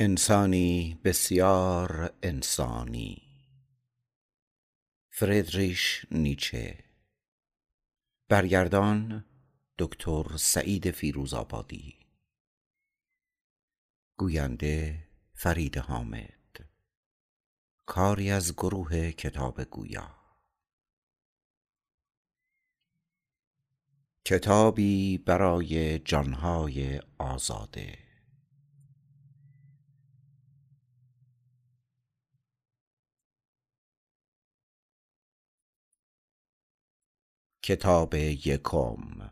انسانی بسیار انسانی. فردریش نیچه. برگردان دکتر سعید فیروزآبادی گوینده فرید حامد. کاری از گروه کتاب گویا. کتابی برای جانهای آزاده. کتاب یکم.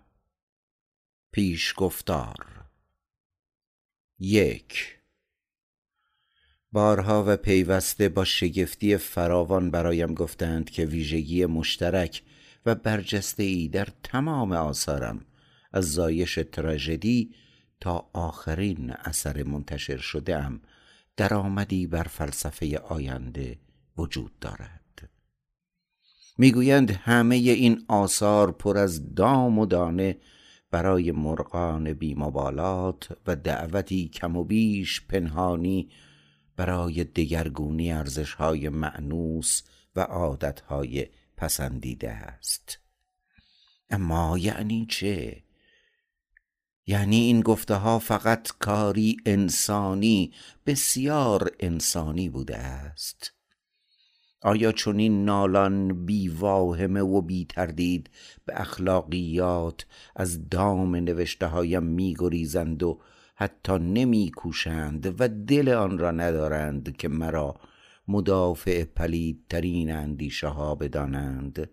پیش گفتار یک. بارها و پیوسته با شگفتی فراوان برایم گفتند که ویژگی مشترک و برجسته ای در تمام آثارم از زایش تراژدی تا آخرین اثر منتشر شده ام درآمدی بر فلسفه آینده وجود دارد. می‌گویند همه این آثار پر از دام و دانه برای مرغان بیمبالات و دعوتی کم و بیش پنهانی برای دگرگونی ارزشهای معنوس و عادتهای پسندیده است اما یعنی چه؟ یعنی این گفته ها فقط کاری انسانی بسیار انسانی بوده است آیا چنین نالان بی واهمه و بی تردید به اخلاقیات از دام نوشته هایم می گریزند و حتی نمی کوشند و دل آن را ندارند که مرا مدافع پلیدترین اندیشه ها بدانند؟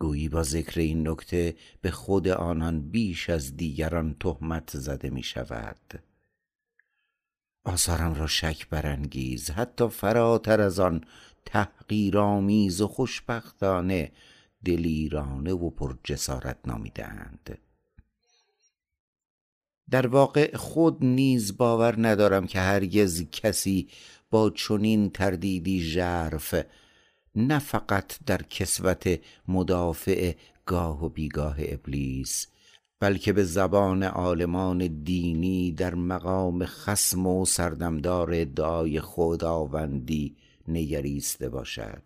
گویی با ذکر این نکته به خود آنان بیش از دیگران تهمت زده می شود آثارم را شک برانگیز حتی فراتر از آن تحقیرآمیز و خوشبختانه دلیرانه و پر جسارت نامیدهاند. در واقع خود نیز باور ندارم که هرگز کسی با چنین تردیدی ژرف نه فقط در کسوت مدافع گاه و بیگاه ابلیس بلکه به زبان عالمان دینی در مقام خسم و سردمدار ادعای خداوندی نگریسته باشد.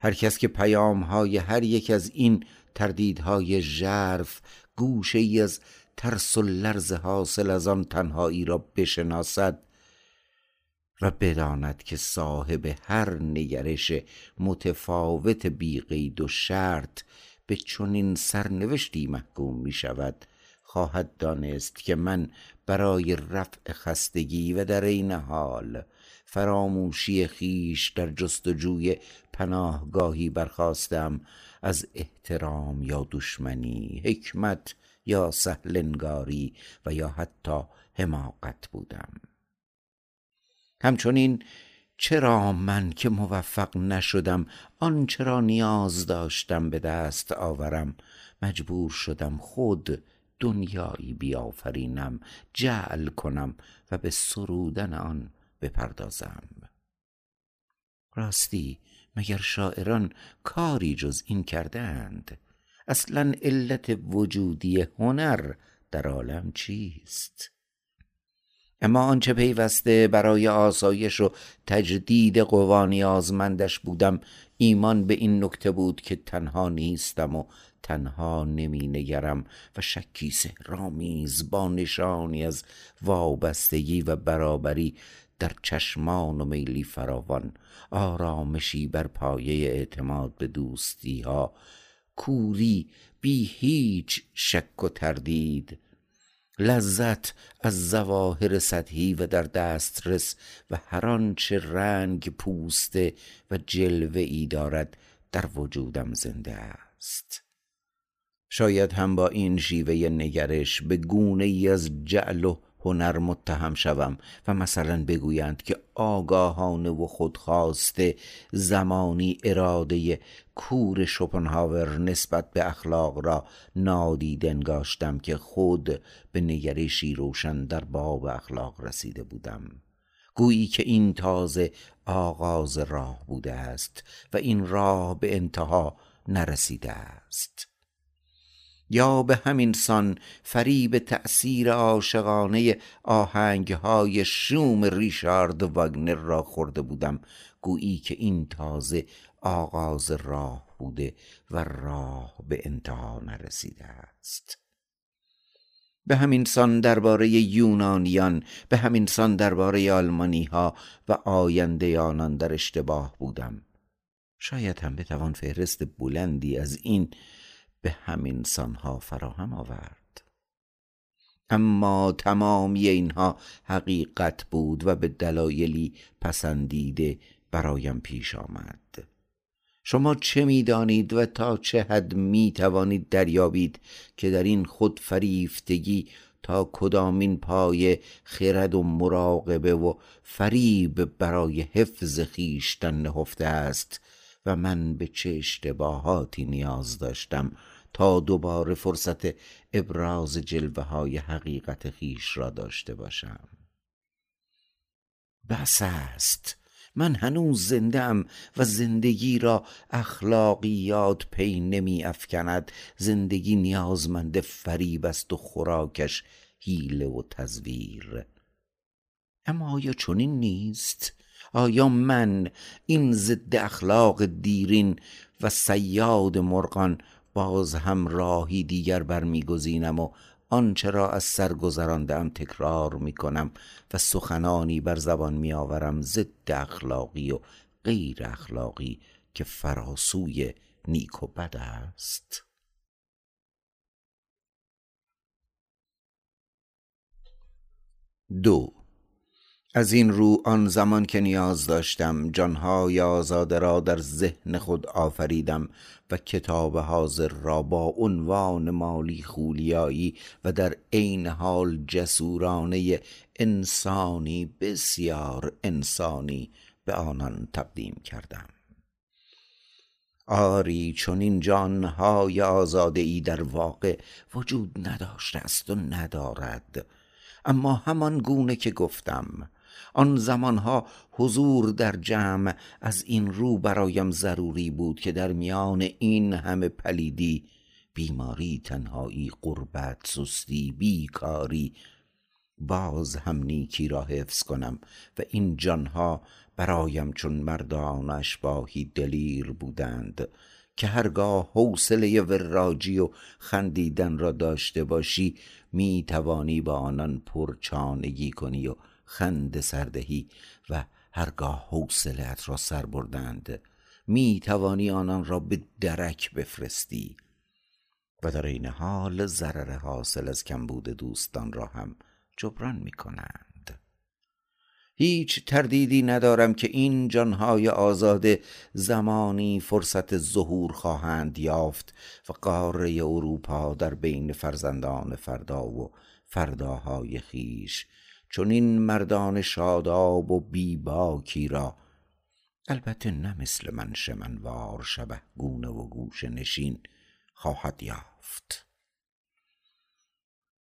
هر کس که پیام های هر یک از این تردیدهای ژرف گوشه ای از ترس و لرز حاصل از آن تنهایی را بشناسد و بداند که صاحب هر نگرش متفاوت بیقید و شرط به چنین سرنوشتی محکوم می شود خواهد دانست که من برای رفع خستگی و در این حال فراموشی خیش در جستجوی پناهگاهی برخواستم از احترام یا دشمنی حکمت یا سهلنگاری و یا حتی حماقت بودم. همچنین چرا من که موفق نشدم آنچه را نیاز داشتم به دست آورم؟ مجبور شدم خود دنیایی بیافرینم جعل کنم و به سرودن آن بپردازم. راستی مگر شاعران کاری جز این کردند اصلا علت وجودی هنر در عالم چیست؟ اما آنچه پیوسته برای آسایش و تجدید قوا نیازمندش بودم ایمان به این نکته بود که تنها نیستم و تنها نمی نگرم و شکی سهرامیز با نشانی از وابستگی و برابری در چشمان و میلی فراوان آرامشی بر پایه اعتماد به دوستی ها کوری بی هیچ شک و تردید لذت از ظواهر سطحی و در دسترس و هر آنچه رنگ پوسته و جلوه ای دارد در وجودم زنده است. شاید هم با این شیوه نگرش به گونه ای از جعل و هنر متهم شوم و مثلا بگویند که آگاهانه و خودخواسته زمانی اراده کور شوپنهاور نسبت به اخلاق را نادید انگاشتم که خود به نگرشی روشن در باب اخلاق رسیده بودم. گویی که این تازه آغاز راه بوده است و این راه به انتها نرسیده است. یا به همین سان فریب تأثیر عاشقانه آهنگهای شوم ریشارد واگنر را خورده بودم گویی که این تازه آغاز راه بوده و راه به انتها نرسیده است. به همین سان درباره یونانیان به همین سان درباره آلمانی ها و آینده آنان در اشتباه بودم. شاید هم بتوان فهرست بلندی از این به همین سانها فراهم آورد. اما تمامی اینها حقیقت بود و به دلایلی پسندیده برایم پیش آمد. شما چه می‌دانید و تا چه حد می توانید دریابید که در این خود فریفتگی تا کدامین پای خرد و مراقبه و فریب برای حفظ خیشتن نهفته است و من به چه اشتباهاتی نیاز داشتم تا دوباره فرصت ابراز جلوه های حقیقت خیش را داشته باشم. بس است. من هنوز زنده و زندگی را اخلاقیات پی نمی افکند. زندگی نیازمند فریب است و خوراکش حیله و تزویر. اما آیا چنین نیست؟ آیا من این ضد اخلاق دیرین و سیاد مرغان باز هم راهی دیگر برمیگزینم و آنچه را از سر گذراندم تکرار می کنم و سخنانی بر زبان می آورم ضد اخلاقی و غیر اخلاقی که فراسوی نیک و بد است. دو از این رو آن زمان که نیاز داشتم جانهای آزاده را در ذهن خود آفریدم و کتاب حاضر را با عنوان مالی خولیایی و در عین حال جسورانه انسانی بسیار انسانی به آنان تقدیم کردم. آری چون این جانهای آزاده ای در واقع وجود نداشته است و ندارد. اما همان گونه که گفتم آن زمانها حضور در جمع از این رو برایم ضروری بود که در میان این همه پلیدی بیماری تنهایی قربت سستی بیکاری باز هم نیکی را حفظ کنم و این جانها برایم چون مردان اشباهی دلیر بودند که هرگاه حوصله وراجی و خندیدن را داشته باشی می توانی با آنان پرچانگی کنی و خند سردهی و هرگاه حوصلت را سر بردند می توانی آنان را به درک بفرستی. و در این حال ضرر حاصل از کمبود دوستان را هم جبران می کنند هیچ تردیدی ندارم که این جانهای آزاده زمانی فرصت ظهور خواهند یافت و قاره اروپا در بین فرزندان فردا و فرداهای خیش چون این مردان شاداب و بیباکی را. البته نه مثل من شمنوار شبه گونه و گوش نشین خواهد یافت.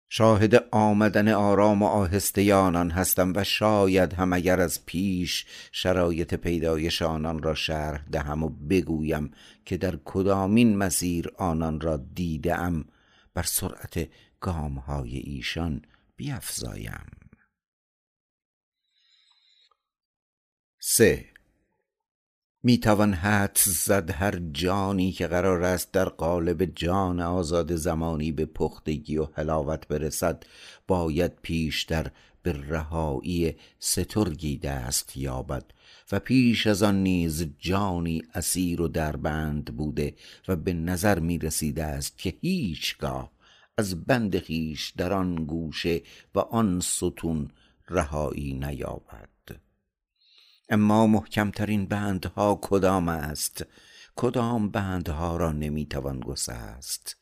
شاهد آمدن آرام و آهسته آنان هستم و شاید هم اگر از پیش شرایط پیدایش آنان را شرح دهم و بگویم که در کدامین مسیر آنان را دیدم بر سرعت گامهای ایشان بیافزایم سه. می‌توان حدس زد هر جانی که قرار است در قالب جان آزاد زمانی به پختگی و حلاوت برسد باید پیشتر به رهایی سترگی دست یابد و پیش از آن نیز جانی اسیر و دربند بوده و به نظر می رسیده است که هیچگاه از بند خیش در آن گوشه و آن ستون رهایی نیابد. اما محکمترین بندها کدام است؟ کدام بندها را نمی‌توان گسست؟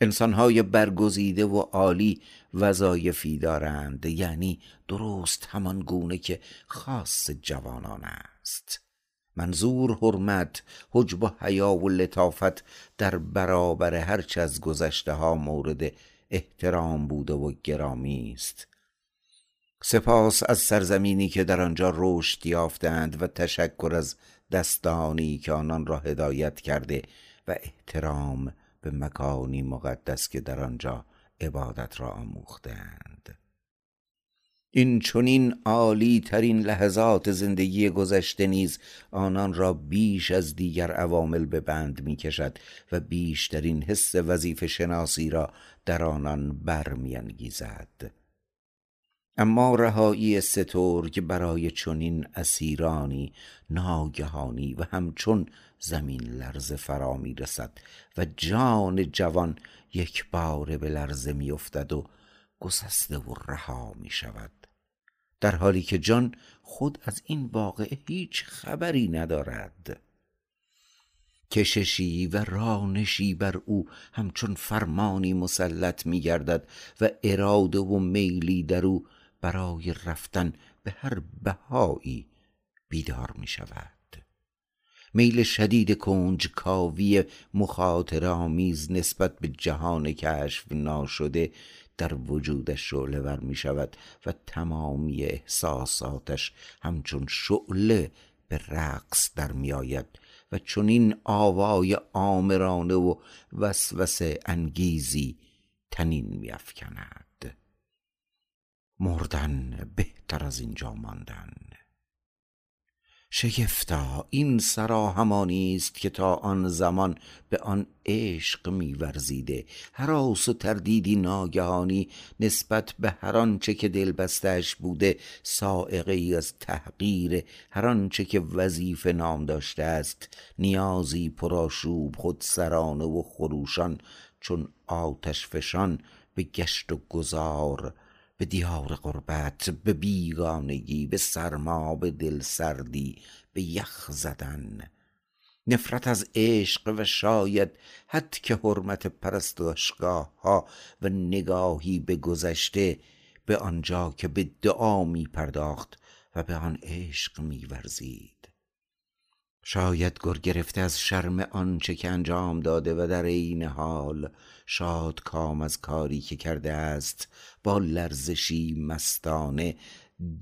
انسانهای برگزیده و عالی وظایفی دارند یعنی درست همان گونه که خاص جوانان است. منظور حرمت حجب و حیا و لطافت در برابر هرچه از گذشته ها مورد احترام بوده و گرامی است. سپاس از سرزمینی که در آنجا رشد یافتند و تشکر از دستانی که آنان را هدایت کرده و احترام به مکانی مقدس که در آنجا عبادت را آموختند. این چونین عالی ترین لحظات زندگی گذشته نیز آنان را بیش از دیگر عوامل به بند می کشد و بیشترین حس وظیفه شناسی را در آنان برمیانگیزد. اما رهایی سترگ برای چنین اسیرانی ناگهانی و همچون زمین لرز فرا می رسد و جان جوان یک بار به لرزه می افتد و گسسته و رها می شود در حالی که جان خود از این واقعه هیچ خبری ندارد. کششی و رانشی بر او همچون فرمانی مسلط می گردد و اراده و میلی در او برای رفتن به هر بهایی بیدار می شود میل شدید کنج کاوی مخاطر آمیز نسبت به جهان کشف ناشده در وجودش شعله ور می شود و تمامی احساساتش همچون شعله به رقص در می آید و چنین آوای آمرانه و وسوسه انگیزی تنین می افکند مردن بهتر از اینجا ماندن. شگفتا این سرا همانی است که تا آن زمان به آن عشق میورزیده. هراس و تردیدی ناگهانی نسبت به هر آنچه که دل بستش بوده سائقه ای از تحقیر. هر آنچه که وظیفه نام داشته است نیازی پرآشوب خودسرانه و خروشان. چون آتش فشان به گشت و گذار به دیار غربت به بیگانگی به سرما به دل سردی به یخ زدن. نفرت از عشق و شاید حد که حرمت پرستشگاه ها و نگاهی به گذشته به آنجا که به دعا می پرداخت و به آن عشق می ورزید. شاید گر گرفته از شرم آنچه که انجام داده و در عین حال شاد کام از کاری که کرده است با لرزشی مستانه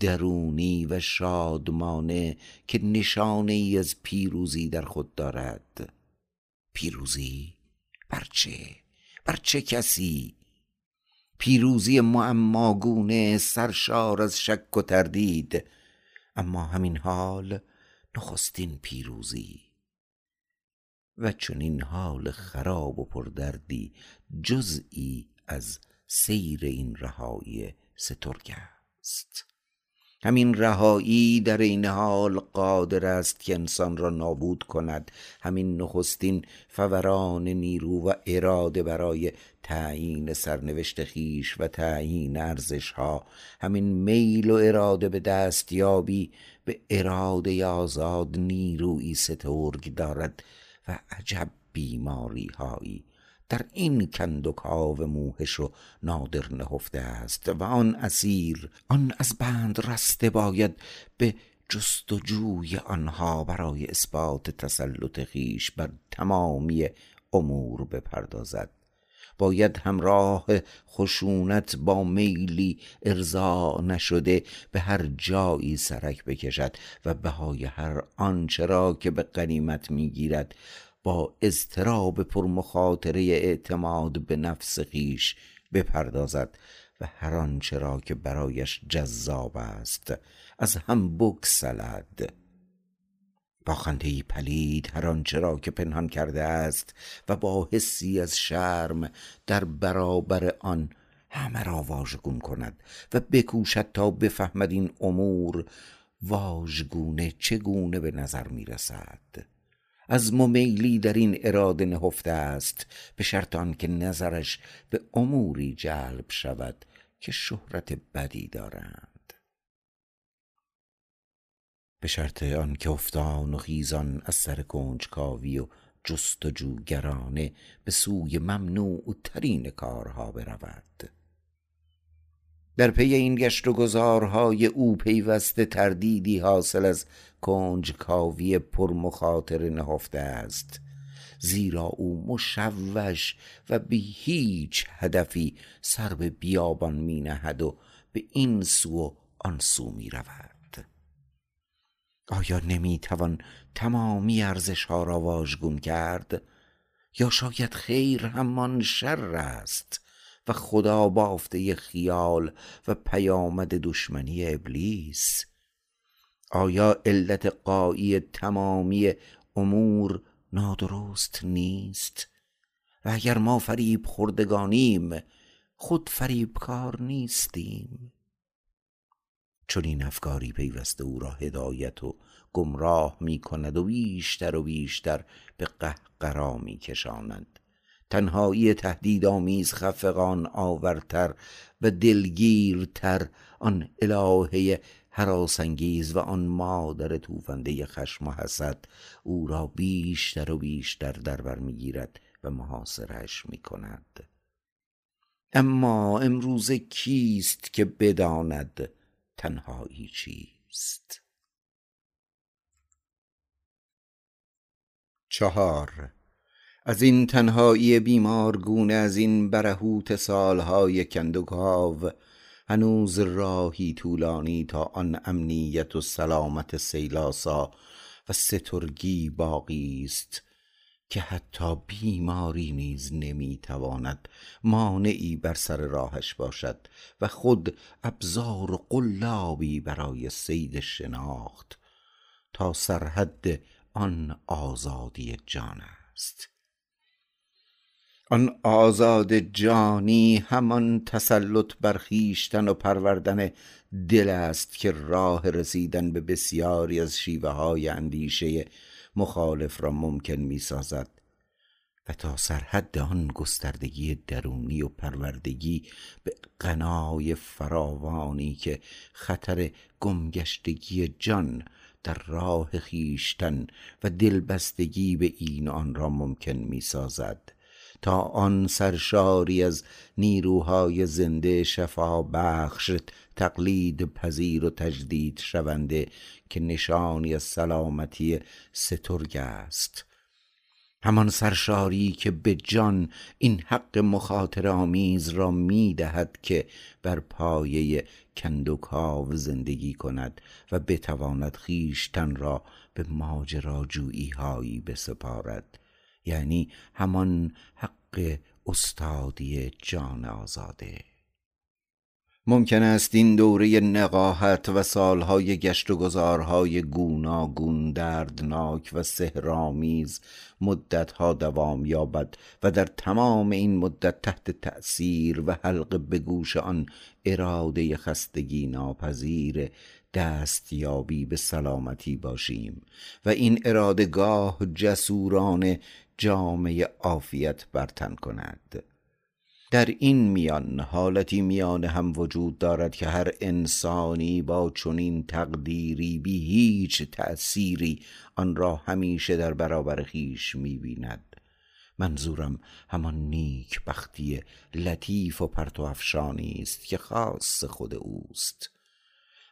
درونی و شادمانه که نشانه ای از پیروزی در خود دارد. پیروزی بر چه؟ بر چه کسی؟ پیروزی معماگونه سرشار از شک و تردید. اما همین حال نخستین پیروزی. و چنین حال خراب و پردردی جزئی از سیر این رهایی سترگ است. همین رهایی در این حال قادر است که انسان را نابود کند. همین نخستین فوران نیرو و اراده برای تعیین سرنوشت خیش و تعیین ارزش ها همین میل و اراده به دستیابی به اراده آزاد نیروی سترگ دارد و عجب بیماری هایی در این کندوکاو موهش و نادر نهفته است و آن اسیر آن از بند رسته باید به جستجوی آنها برای اثبات تسلط خیش بر تمامی امور بپردازد. باید همراه خشونت با میلی ارضا نشده به هر جایی سرک بکشد و بهای هر آنچه را که به قنیمت می‌گیرد با اضطراب پرمخاطره اعتماد به نفس خیش بپردازد و هر آنچه را که برایش جذاب است از هم بگسلد. با خنده پلید هر آنچه را که پنهان کرده است و با حسی از شرم در برابر آن همه را واژگون کند و بکوشد تا بفهمد این امور واژگونه چگونه به نظر می رسد از ممیلی در این اراده نهفته است به شرط که نظرش به اموری جلب شود که شهرت بدی دارند. به شرط که افتان و خیزان از سر کنجکاوی و جستجوگرانه به سوی ممنوع ترین کارها برود. در پی این گشت و گذارهای او پیوسته تردیدی حاصل از کنج کاوی پرمخاطر نهفته است. زیرا او مشوش و بی هیچ هدفی سر به بیابان می نهد و به این سو و آن سو می رود. آیا نمی توان تمامی ارزش ها را واژگون کرد؟ یا شاید خیر همان شر است و خدا بافته خیال و پیامد دشمنی ابلیس؟ آیا علت قایی تمامی امور نادرست نیست؟ و اگر ما فریب خوردگانیم خود فریبکار نیستیم. چون این افکاری پیوسته او را هدایت و گمراه می کند و بیشتر و بیشتر به قهقرا می کشاند تنهایی تهدید آمیز خفقان آورتر و دلگیرتر آن الهه حراسانگیز و آن مادر توفنده خشم و حسد او را بیشتر و بیشتر در بر می‌گیرد و محاصرش می کند اما امروز کیست که بداند تنهایی چیست چهار. از این تنهایی بیمارگونه از این برهوت سالهای کندوگاو هنوز راهی طولانی تا آن امنیت و سلامت سیلاسا و سترگی باقی است که حتی بیماری نیز نمی‌تواند مانعی بر سر راهش باشد و خود ابزار قلابی برای سید شناخت تا سرحد آن آزادی جان است. آن آزاد جانی همان تسلط بر خویشتن و پروردن دل است که راه رسیدن به بسیاری از شیوه های اندیشه مخالف را ممکن می سازد و تا سرحد آن گستردگی درونی و پروردگی به قنای فراوانی که خطر گمگشتگی جان در راه خیشتن و دلبستگی به این آن را ممکن می سازد تا آن سرشاری از نیروهای زنده شفا بخش تقلید پذیر و تجدید شونده که نشانی از سلامتی سترگ است. همان سرشاری که به جان این حق مخاطر آمیز را می دهد که بر پایه کندوکاو زندگی کند و بتواند خیشتن را به ماجراجویی هایی بسپارد. یعنی همان حق استادی جان آزاده. ممکن است این دوره نقاهت و سالهای گشت و گذارهای گوناگون دردناک و سهرامیز مدتها دوام یابد و در تمام این مدت تحت تأثیر و حلق به گوش آن اراده خستگی ناپذیر دستیابی به سلامتی باشیم و این اراده گاه جسورانه جامعه عافیت برتن کند. در این میان حالتی میان هم وجود دارد که هر انسانی با چنین تقدیری بی هیچ تأثیری آن را همیشه در برابر خیش می‌بیند. منظورم همان نیک بختی لطیف و پرتو افشانی است که خاص خود اوست.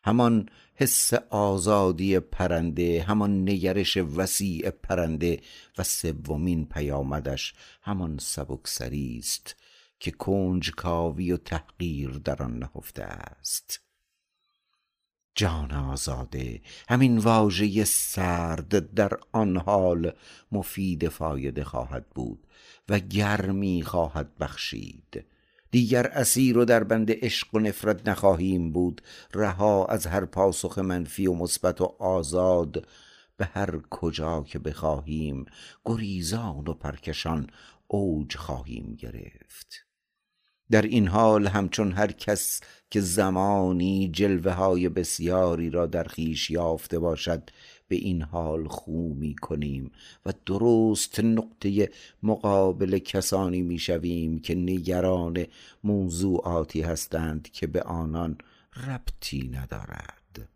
همان حس آزادی پرنده همان نگرش وسیع پرنده و سومین پیامدش همان سبکسری است که کنج کاوی و تحقیر در آن نهفته است. جان آزاده همین واژه سرد در آن حال مفید فایده خواهد بود و گرمی خواهد بخشید. دیگر اسیر و در بند عشق و نفرت نخواهیم بود. رها از هر پاسخ منفی و مثبت و آزاد. به هر کجا که بخواهیم گریزان و پرکشان اوج خواهیم گرفت. در این حال همچون هر کس که زمانی جلوه های بسیاری را در خیش یافته باشد به این حال خو می کنیم و درست نقطه مقابل کسانی می شویم که نگران موضوعاتی هستند که به آنان ربطی ندارد.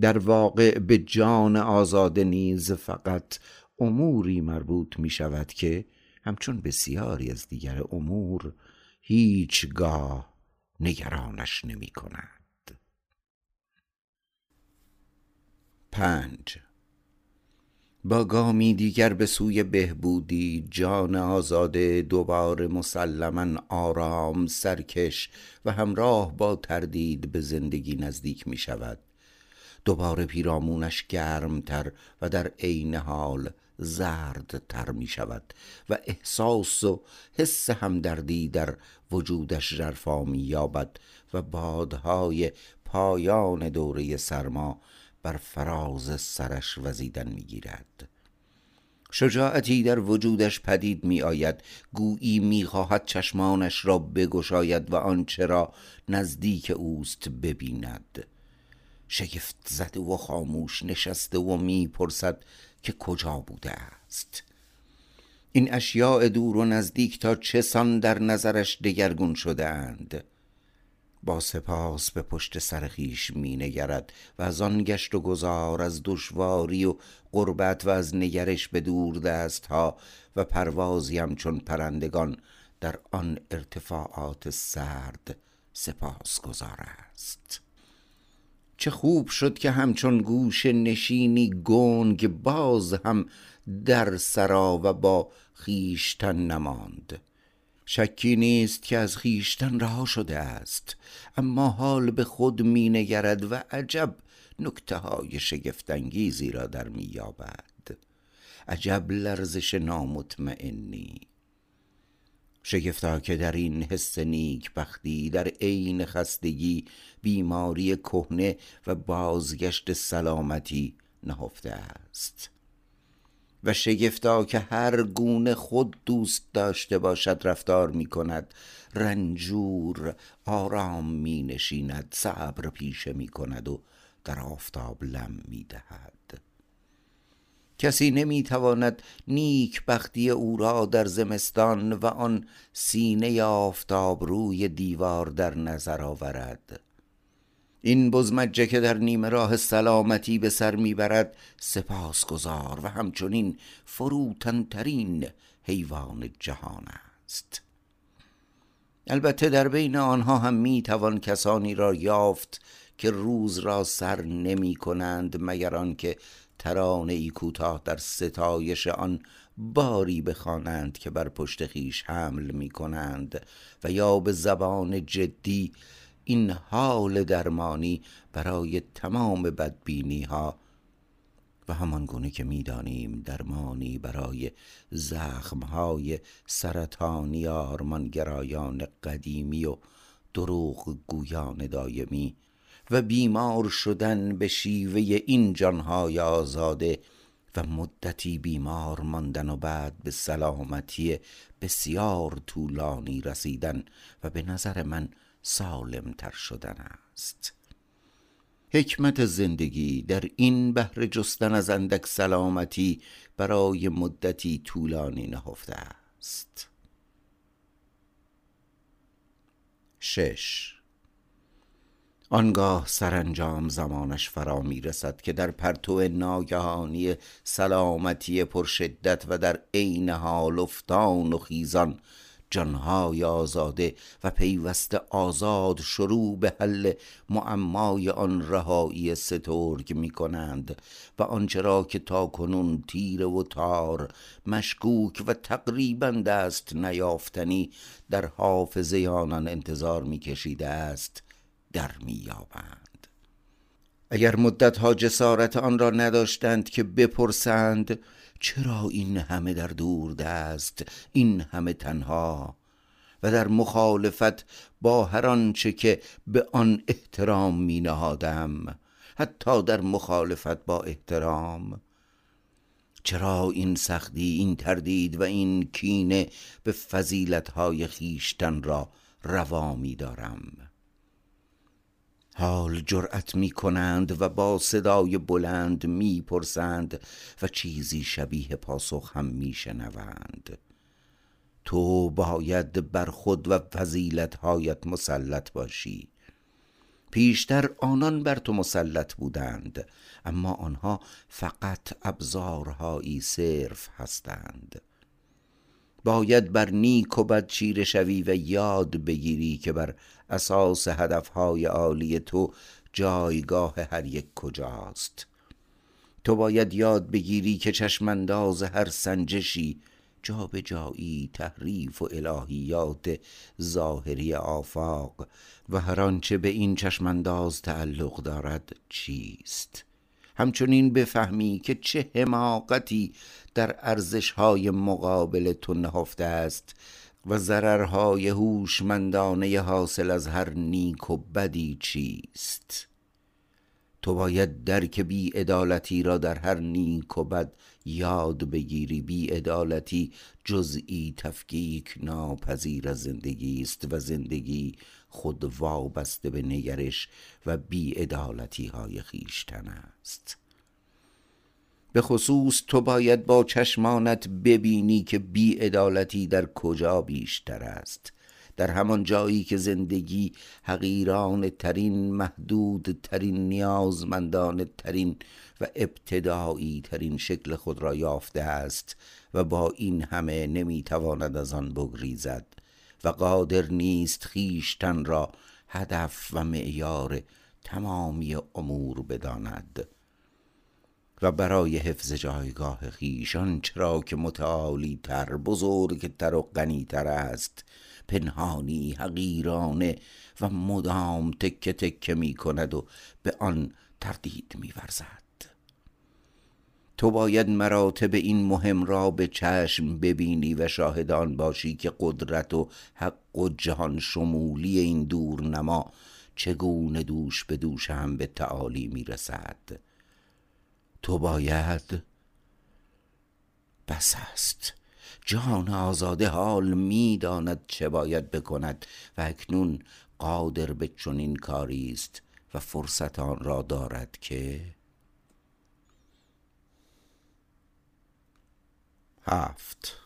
در واقع به جان آزاده نیز فقط اموری مربوط می شود که همچون بسیاری از دیگر امور هیچگاه نگرانش نمی کند پنج. با گامی دیگر به سوی بهبودی جان آزاده دوباره مسلما آرام سرکش و همراه با تردید به زندگی نزدیک می شود. دوباره پیرامونش گرمتر و در عین حال زرد تر می شود و احساس و حس همدردی در وجودش جرفا می یابد و بادهای پایان دوره سرما بر فراز سرش وزیدن می گیرد شجاعتی در وجودش پدید می آید گویی می خواهد چشمانش را بگشاید و آنچه را نزدیک اوست ببیند. شگفت زده و خاموش نشسته و می‌پرسد که کجا بوده است. این اشیاء دور و نزدیک تا چه سان در نظرش دگرگون شده اند؟ با سپاس به پشت سر خویش می نگرد و از آن گشت و گذار از دشواری و قربت و از نگرش به دور دست ها و پروازی همچون پرندگان در آن ارتفاعات سرد سپاس گذار است. چه خوب شد که همچون گوش نشینی گنگ باز هم در سرا و با خیشتن نماند. شکی نیست که از خیشتن رها شده است اما حال به خود می نگرد و عجب نکته های شگفتانگیزی را در می یابد. عجب لرزش نامطمئنی. شگفتا که در این حس نیک بختی در عین خستگی بیماری کهنه و بازگشت سلامتی نهفته است. و شگفتا که هر گونه خود دوست داشته باشد رفتار می کند رنجور آرام می نشیند صبر پیشه می کند و در آفتاب لم می دهد کسی نمی تواند نیک بختی او را در زمستان و آن سینه آفتاب روی دیوار در نظر آورد. این بزمجه که در نیمه راه سلامتی به سر می‌برد سپاسگزار و همچنین فروتنترین حیوان جهان است. البته در بین آنها هم می‌توان کسانی را یافت که روز را سر نمی کنند مگر آنکه ترانه ای کوتاه در ستایش آن باری بخوانند که بر پشت خیش حمل می کنند و یا به زبان جدی این حال درمانی برای تمام بدبینی ها و همان گونه که می‌دانیم درمانی برای زخم های سرطانی آرمانگرایان قدیمی و دروغ گویان دایمی و بیمار شدن به شیوه این جانهای آزاده و مدتی بیمار ماندن و بعد به سلامتی بسیار طولانی رسیدن و به نظر من سالمتر شدن است. حکمت زندگی در این بهر جستن از اندک سلامتی برای مدتی طولانی نهفته است. شش. آنگاه سرانجام زمانش فرا می رسد که در پرتو ناگهانی سلامتی پرشدت و در عین حال افتان و خیزان جانهای آزاده و پیوسته آزاد شروع به حل معمای آن رهایی سترگ می کنند و آنچه را که تا کنون تیر و تار مشکوک و تقریبا دست نیافتنی در حافظه آنان انتظار می کشیده است در میابند اگر مدتها جسارت آن را نداشتند که بپرسند چرا این همه در دور دست این همه تنها؟ و در مخالفت با هر آنچه که به آن احترام می نهادم حتی در مخالفت با احترام. چرا این سختی این تردید و این کینه به فضیلتهای خیشتن را روا می دارم؟ حال جرأت می کنند و با صدای بلند می پرسند و چیزی شبیه پاسخ هم می شنوند تو باید بر خود و فضیلتهایت مسلط باشی. پیشتر آنان بر تو مسلط بودند اما آنها فقط ابزارهایی صرف هستند. باید بر نیک و بد چیره شوی و یاد بگیری که بر اساس هدفهای عالی تو جایگاه هر یک کجاست. تو باید یاد بگیری که چشمانداز هر سنجشی جا به جایی تحریف و الهیات ظاهری آفاق و هر آنچه به این چشمانداز تعلق دارد چیست؟ همچنین بفهمی که چه حماقتی در ارزش های مقابل تو نهفته است و ضررهای هوشمندانه حاصل از هر نیک و بدی چیست. تو باید درک بی ادالتی را در هر نیک و بد یاد بگیری. بی ادالتی جزئی تفکیک ناپذیر از زندگی است و زندگی خود وابسته به نگرش و بی ادالتی های خیشتن است. به خصوص تو باید با چشمانت ببینی که بی ادالتی در کجا بیشتر است. در همان جایی که زندگی حقیران ترین محدود ترین نیازمندان ترین و ابتدایی ترین شکل خود را یافته است و با این همه نمی‌تواند از آن بگریزد و قادر نیست خیشتن را هدف و معیار تمامی امور بداند. و برای حفظ جایگاه خیشان چرا که متعالی تر بزرگتر و غنیتر است. پنهانی حقیرانه و مدام تکه تکه می کند و به آن تردید می ورزد. تو باید مراتب این مهم را به چشم ببینی و شاهدان باشی که قدرت و حق و جهان شمولی این دورنما چگونه دوش به دوش هم به تعالی می رسد. تو باید بس است. جان آزاده حال می‌داند چه باید بکند و اکنون قادر به چنین کاری است و فرصت آن را دارد که هفت.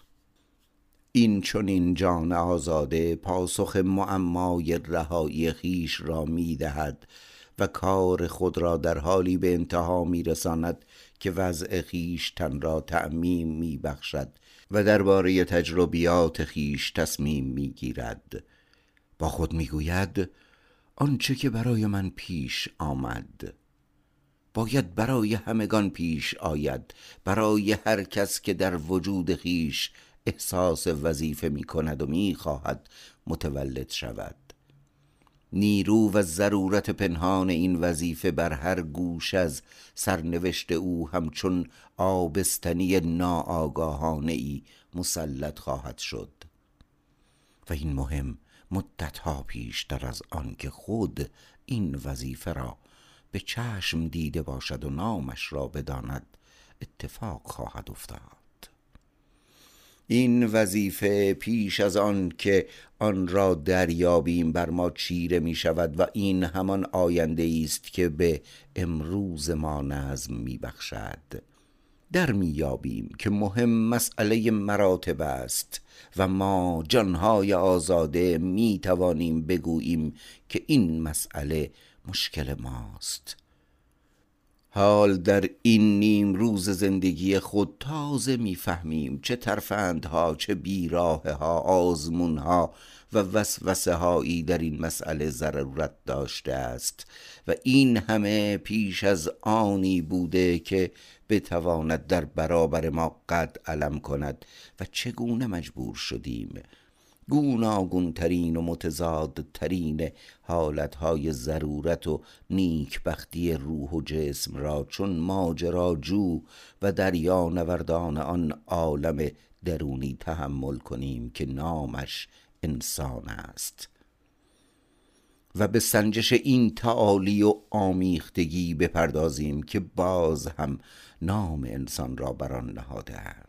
این چنین جان آزاده پاسخ معمای رهایی خیش را می‌دهد و کار خود را در حالی به انتها میرساند که وضع تن را تعمیم میبخشد و درباره تجربیات خیش تصمیم می‌گیرد. با خود می‌گوید آنچه که برای من پیش آمد. باید برای همگان پیش آید برای هر کس که در وجود خیش احساس وظیفه می کند و می خواهد متولد شود. نیرو و ضرورت پنهان این وظیفه بر هر گوش از سرنوشت او همچون آبستنی ناآگاهانه ای مسلط خواهد شد. و این مهم مدتها پیشتر از آن که خود این وظیفه را به چشم دیده باشد و نامش را بداند اتفاق خواهد افتاد. این وظیفه پیش از آن که آن را دریابیم بر ما چیره می شود و این همان آینده است که به امروز ما نظم می بخشد در میابیم که مهم مسئله مراتب است و ما جانهای آزاده می توانیم بگوییم که این مسئله مشکل ماست. حال در این نیم روز زندگی خود تازه می‌فهمیم چه ترفندها چه بیراه ها آزمون ها و وسوسه هایی در این مسئله ضرورت داشته است و این همه پیش از آنی بوده که بتواند در برابر ما قد علم کند و چگونه مجبور شدیم. گوناگون ترین و متضاد ترین حالتهای ضرورت و نیکبختی روح و جسم را چون ماجراجو و دریا نوردان آن عالم درونی تحمل کنیم که نامش انسان است. و به سنجش این تعالی و آمیختگی بپردازیم که باز هم نام انسان را بر آن نهادهاند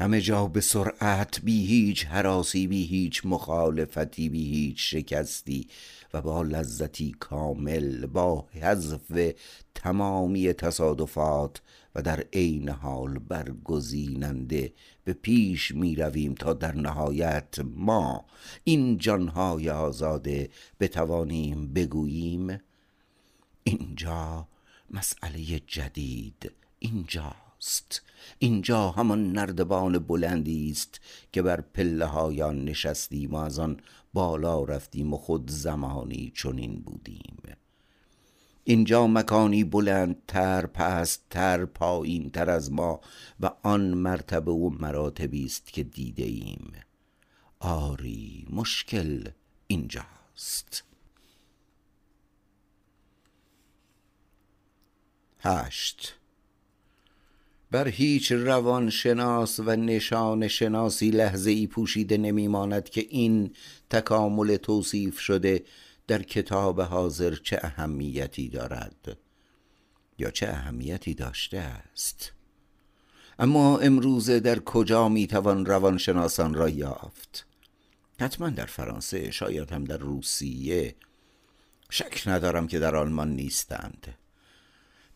همه جا به سرعت بی هیچ حراسی بی هیچ مخالفتی بی هیچ شکستی و با لذتی کامل با حذف تمامی تصادفات و در عین حال برگزیننده به پیش می رویم تا در نهایت ما این جانهای آزاده بتوانیم بگوییم اینجا مسئله جدید اینجا است اینجا همان نردبان بلندی است که بر پله هایان نشستیم و از آن بالا رفتیم و خود زمانی چنین بودیم. اینجا مکانی بلندتر پستتر پایین تر از ما و آن مرتبه و مراتبی است که دیده ایم. آری مشکل اینجاست. هشت بر هیچ روان شناس و نشان شناسی لحظه ای پوشیده نمیماند که این تکامل توصیف شده در کتاب حاضر چه اهمیتی دارد. یا چه اهمیتی داشته است. اما امروزه در کجا می‌توان روانشناسان را یافت؟ حتما در فرانسه شاید هم در روسیه. شک ندارم که در آلمان نیستند.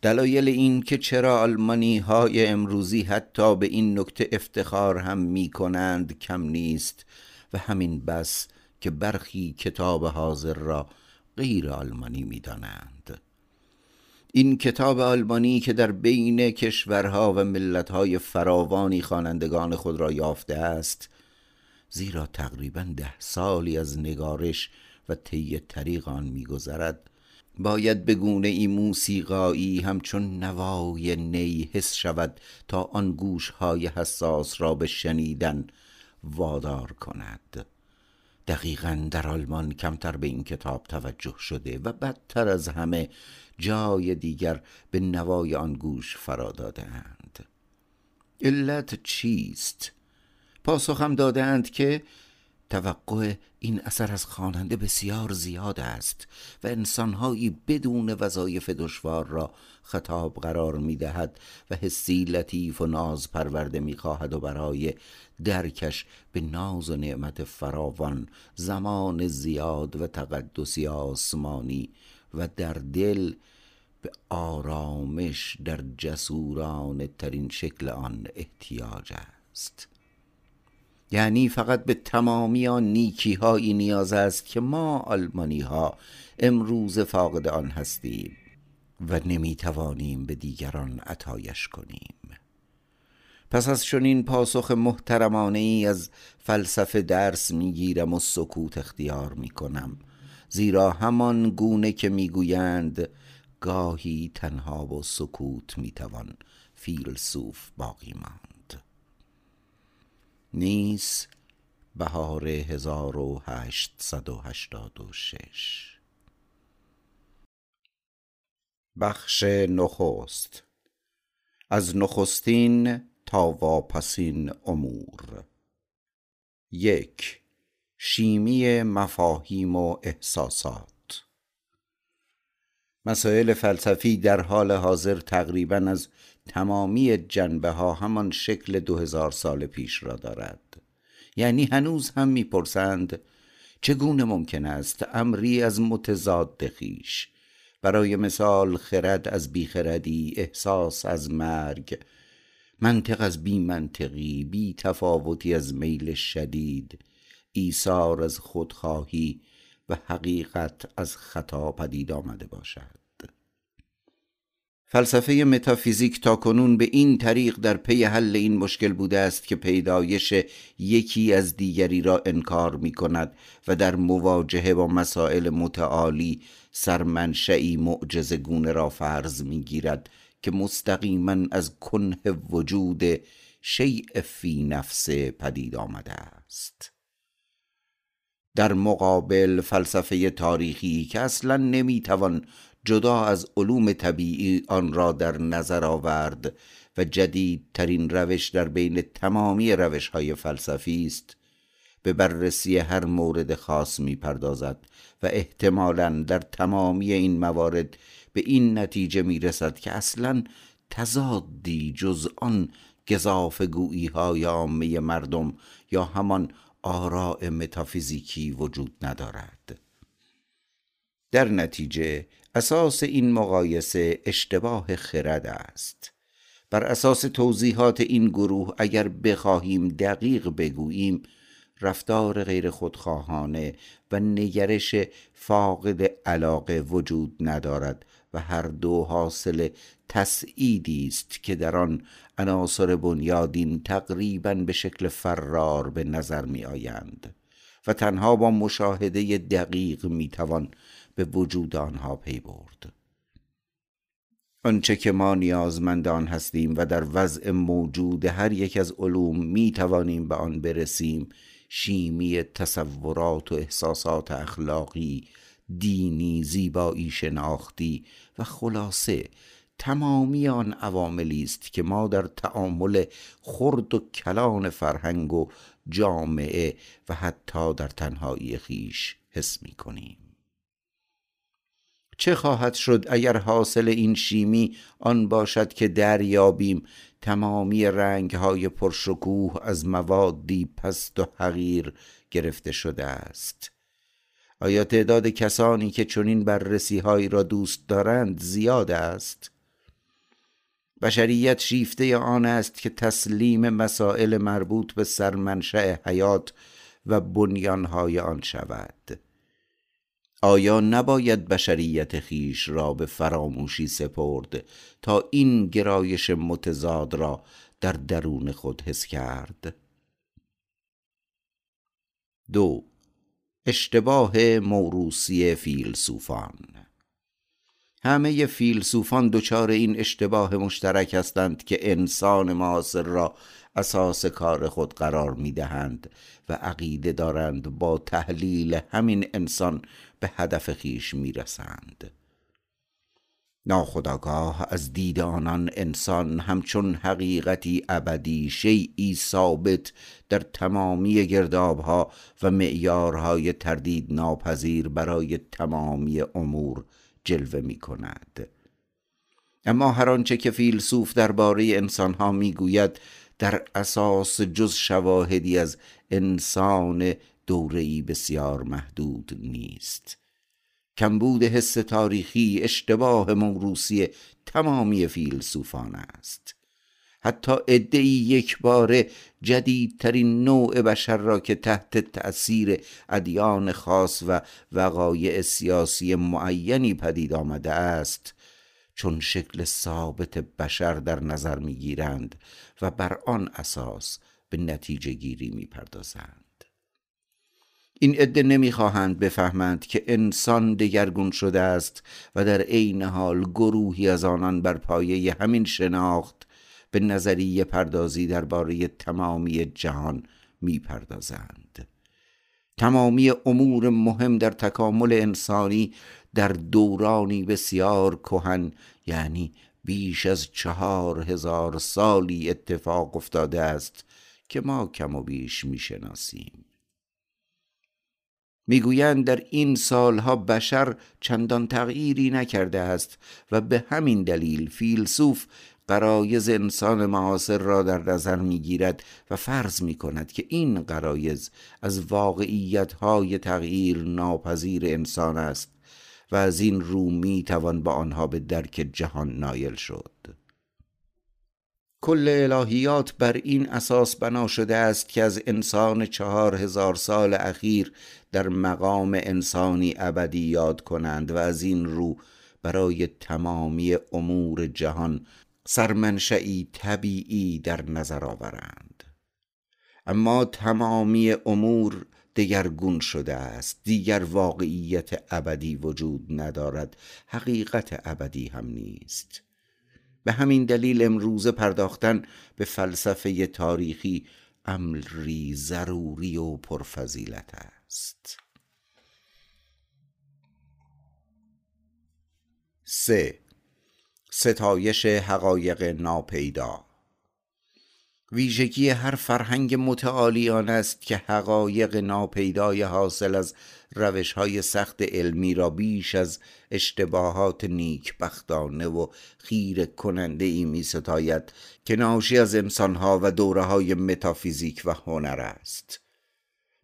دلایل این که چرا آلمانی های امروزی حتی به این نکته افتخار هم می کنند کم نیست و همین بس که برخی کتاب حاضر را غیر آلمانی می دانند. این کتاب آلمانی که در بین کشورها و ملتهای فراوانی خوانندگان خود را یافته است زیرا تقریبا ده سالی از نگارش و طی طریق آن میگذرد باید به گونه ای موسیقایی همچون نوای نی حس شود تا آن گوشهای حساس را به شنیدن وادار کند. دقیقا در آلمان کمتر به این کتاب توجه شده و بدتر از همه جای دیگر به نوای آن گوش فرا دادهاند. علت چیست؟ پاسخم دادهاند که توقع این اثر از خواننده بسیار زیاد است و انسانهایی بدون وظایف دشوار را خطاب قرار می دهد و حسی لطیف و ناز پرورده می خواهد و برای درکش به ناز و نعمت فراوان زمان زیاد و تقدسی آسمانی و در دل به آرامش در جسورانه ترین شکل آن احتیاج است. یعنی فقط به تمامی آن نیکی هایی نیاز است که ما آلمانی ها امروز فاقد آن هستیم و نمی توانیم به دیگران عطایش کنیم. پس از چنین پاسخ محترمانه ای از فلسفه درس می‌گیرم و سکوت اختیار می کنم زیرا همان گونه که می‌گویند گاهی تنها و سکوت می‌توان فیلسوف باقی ماند. نیس بهار 1886 بخش نخست. از نخستین تا واپسین امور. یک شیمی مفاهیم و احساسات. مسائل فلسفی در حال حاضر تقریبا از تمامی جنبه ها همان شکل دو هزار سال پیش را دارد. یعنی هنوز هم می‌پرسند چگونه ممکن است امری از متضاد خیش؟ برای مثال خرد از بیخردی احساس از مرگ منطق از بی منطقی بی تفاوتی از میل شدید ایثار از خودخواهی و حقیقت از خطا پدید آمده باشد. فلسفه متافیزیک تا کنون به این طریق در پی حل این مشکل بوده است که پیدایش یکی از دیگری را انکار می کند و در مواجهه با مسائل متعالی سرمنشعی معجز گونه را فرض می گیرد که مستقیما از کنه وجود شیء فی نفس پدید آمده است. در مقابل فلسفه تاریخی که اصلا نمی‌توان جدا از علوم طبیعی آن را در نظر آورد و جدیدترین روش در بین تمامی روش های فلسفی است. به بررسی هر مورد خاص می پردازد و احتمالا در تمامی این موارد به این نتیجه می رسد که اصلا تضادی جز آن گذاف گویی های عامه مردم یا همان آراء متافیزیکی وجود ندارد. در نتیجه اساس این مقایسه اشتباه خرد است. بر اساس توضیحات این گروه اگر بخواهیم دقیق بگوییم رفتار غیر خودخواهانه و نگرش فاقد علاقه وجود ندارد و هر دو حاصل تسعیدی است که در آن عناصر بنیادین تقریبا به شکل فرار به نظر می آیند و تنها با مشاهده دقیق می توان به وجود آنها پی برد. آنچه که ما نیازمند آن هستیم و در وضع موجود هر یک از علوم می توانیم به آن برسیم شیمی تصورات و احساسات اخلاقی دینی زیبایی شناختی و خلاصه تمامی آن عواملی است که ما در تعامل خرد و کلان فرهنگ و جامعه و حتی در تنهایی خیش حس می کنیم. چه خواهد شد اگر حاصل این شیمی آن باشد که دریابیم؟ تمامی رنگ های پرشکوه از موادی پست و حقیر گرفته شده است. آیا تعداد کسانی که چنین بررسی هایی را دوست دارند زیاد است؟ بشریت شیفته آن است که تسلیم مسائل مربوط به سرمنشأ حیات و بنیانهای آن شود. آیا نباید بشریت خیش را به فراموشی سپرد تا این گرایش متضاد را در درون خود حس کرد؟ دو اشتباه موروسی فیلسوفان همه فیلسوفان دچار این اشتباه مشترک هستند که انسان معاصر را اساس کار خود قرار می دهند و عقیده دارند با تحلیل همین انسان به هدف خیش می رسند ناخداگاه از دید آنان انسان همچون حقیقتی ابدی شیعی ثابت در تمامی گردابها و معیارهای تردید ناپذیر برای تمامی امور جلوه می کند. اما هر آنچه که فیلسوف درباره انسانها می‌گوید در اساس جز شواهدی از انسان دوره‌ای بسیار محدود نیست. کمبود حس تاریخی اشتباه موروسی تمامی فیلسوفان است. حتی ادعی یک بار جدیدترین نوع بشر را که تحت تأثیر ادیان خاص و وقایع سیاسی معینی پدید آمده است چون شکل ثابت بشر در نظر می‌گیرند و بر آن اساس به نتیجه گیری می‌پردازند. این عده نمی‌خواهند بفهمند که انسان دگرگون شده است و در عین حال گروهی از آنان بر پایه همین شناخت به نظریه پردازی درباره تمامی جهان می‌پردازند. تمامی امور مهم در تکامل انسانی در دورانی بسیار کهن یعنی بیش از چهار هزار سالی اتفاق افتاده است که ما کم و بیش می‌شناسیم. می‌گویند در این سالها بشر چندان تغییری نکرده است و به همین دلیل فیلسوف قرایز انسان معاصر را در نظر می‌گیرد و فرض می کند که این قرایز از واقعیت های تغییر ناپذیر انسان است و از این رو می توان با آنها به درک جهان نایل شد. کل الهیات بر این اساس بنا شده است که از انسان چهار هزار سال اخیر در مقام انسانی ابدی یاد کنند و از این رو برای تمامی امور جهان سرمنشئی طبیعی در نظر آورند. اما تمامی امور دگرگون شده است. دیگر واقعیت ابدی وجود ندارد. حقیقت ابدی هم نیست. به همین دلیل امروز پرداختن به فلسفه تاریخی امری ضروری و پرفضیلت است. سه ستایش حقایق ناپیدا. ویژگی هر فرهنگ متعالی آن است که حقایق ناپیدای حاصل از روش های سخت علمی را بیش از اشتباهات نیکبختانه و خیر کننده ای می ستاید که ناشی از انسانها و دوره های متافیزیک و هنر است.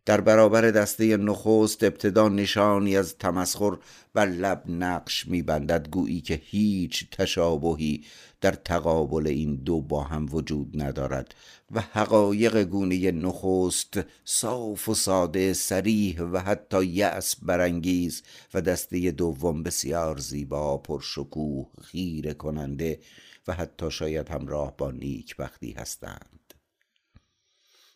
در برابر دسته نخست ابتدا نشانی از تمسخر بر لب نقش میبندد گویی که هیچ تشابهی در تقابل این دو با هم وجود ندارد و حقایق گونه نخست صاف و ساده سریح و حتی یأس برانگیز و دسته دوم بسیار زیبا پرشکوه خیره کننده و حتی شاید همراه با نیک بختی هستند.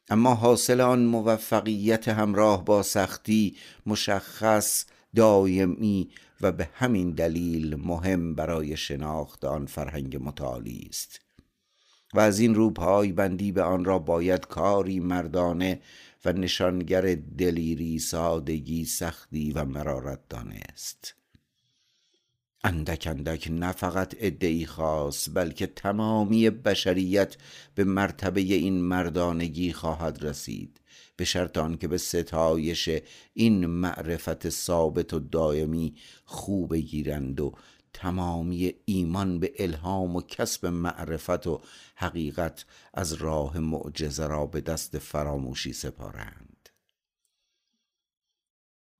اما حاصل آن موفقیت همراه با سختی مشخص دائمی و به همین دلیل مهم برای شناخت آن فرهنگ متعالی است. و از این رو پای بندی به آن را باید کاری مردانه و نشانگر دلیری سادگی سختی و مرارت دانست. اندک اندک نه فقط ادعی خاص بلکه تمامی بشریت به مرتبه این مردانگی خواهد رسید. به شرط آنکه به ستایش این معرفت ثابت و دائمی خوب گیرند و تمامی ایمان به الهام و کسب معرفت و حقیقت از راه معجزه را به دست فراموشی سپارند.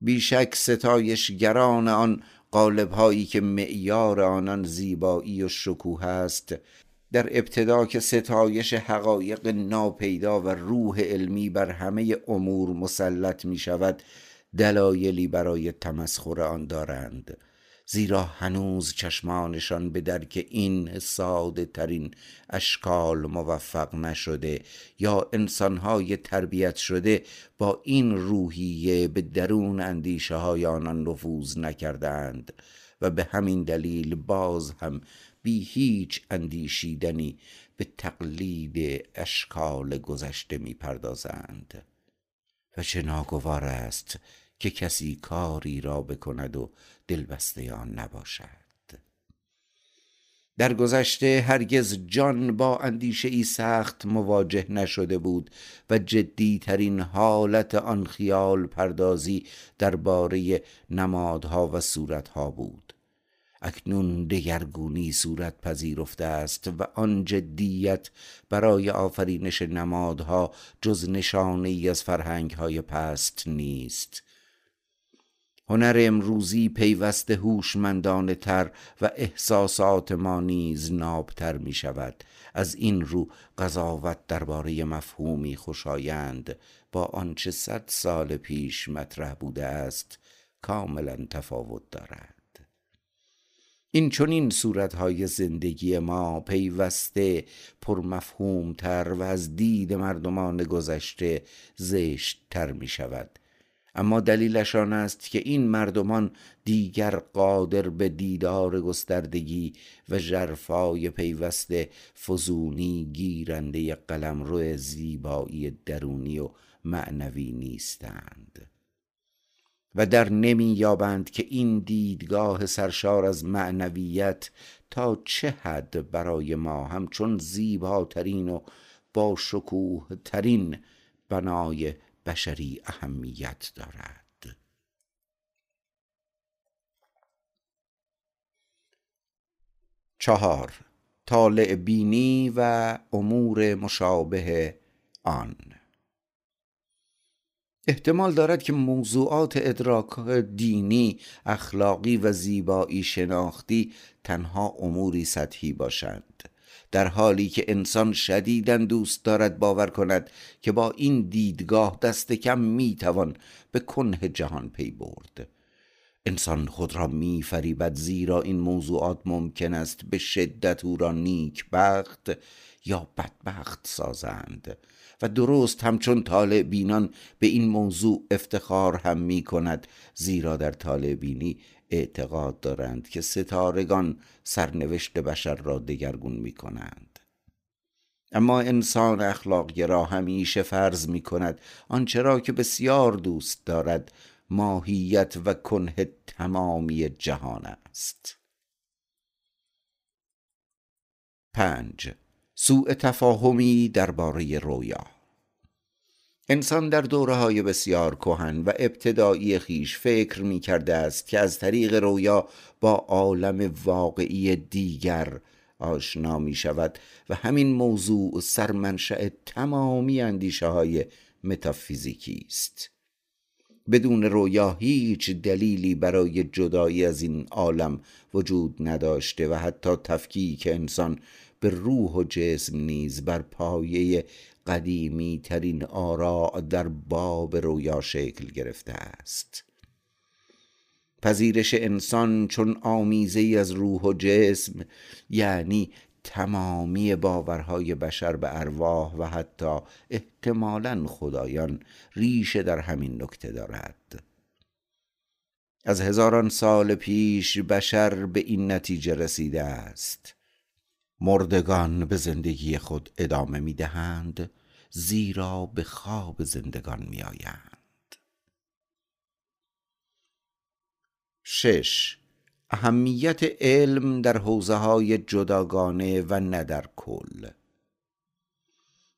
بیشک ستایشگران آن قالب هایی که معیار آنان زیبایی و شکوه است در ابتدا که ستایش حقایق ناپیدا و روح علمی بر همه امور مسلط می شود دلایلی برای تمسخر آن دارند. زیرا هنوز چشمانشان به درک این ساده ترین اشکال موفق نشده یا انسانهای تربیت شده با این روحیه به درون اندیشه های آنان نفوذ نکردند و به همین دلیل باز هم بی هیچ اندیشیدنی به تقلید اشکال گذشته می پردازند و چه ناگوار است که کسی کاری را بکند و دلبسته آن نباشد. در گذشته هرگز جان با اندیشه ای سخت مواجه نشده بود و جدی ترین حالت آن خیال پردازی درباره نمادها و صورتها بود. اکنون دگرگونی صورت پذیرفته است و آن جدیت برای آفرینش نمادها جز نشانه ای از فرهنگ های پست نیست. هنر امروزی پیوسته هوشمندانه تر و احساسات ما نیز نابتر می شود. از این رو قضاوت درباره مفهومی خوشایند. با آنچه صد سال پیش مطرح بوده است کاملا تفاوت دارد. این چنین صورتهای زندگی ما پیوسته پرمفهوم تر و از دید مردمان گذشته زشت تر می شود. اما دلیلش آن است که این مردمان دیگر قادر به دیدار گستردگی و ژرفای پیوسته فزونی گیرنده قلمرو زیبایی درونی و معنوی نیستند. و در نمی یابند که این دیدگاه سرشار از معنویت تا چه حد برای ما همچون زیباترین و با شکوه ترین بنای بشری اهمیت دارد. چهار طالع بینی و امور مشابه آن. احتمال دارد که موضوعات ادراک دینی اخلاقی و زیبایی شناختی تنها اموری سطحی باشند. در حالی که انسان شدیدا دوست دارد باور کند که با این دیدگاه دست کم می‌توان به کنه جهان پی برد. انسان خود را میفریبد زیرا این موضوعات ممکن است به شدت او را نیک بخت یا بدبخت سازند. و درست همچون طالع بینان به این موضوع افتخار هم می کند زیرا در طالع بینی اعتقاد دارند که ستارگان سرنوشت بشر را دگرگون می کنند اما انسان اخلاق گرا همیشه فرض می کند آنچه را که بسیار دوست دارد ماهیت و کنه تمامی جهان است. پنج. سوء تفاهمی درباره رویا. انسان در دوره های بسیار کهن و ابتدایی خیش فکر می کرده است که از طریق رویا با عالم واقعی دیگر آشنا می شود و همین موضوع سرمنشأ تمامی اندیشه های متافیزیکی است. بدون رویا هیچ دلیلی برای جدایی از این عالم وجود نداشته و حتی تفکیک انسان به روح و جسم نیز بر پایه قدیمی ترین آراء در باب رویا شکل گرفته است. پذیرش انسان چون آمیزه از روح و جسم یعنی تمامی باورهای بشر به ارواح و حتی احتمالا خدایان ریشه در همین نکته دارد. از هزاران سال پیش بشر به این نتیجه رسیده است. مردگان به زندگی خود ادامه می دهند زیرا به خواب زندگان می آیند. شش اهمیت علم در حوزه های جداگانه و نه در کل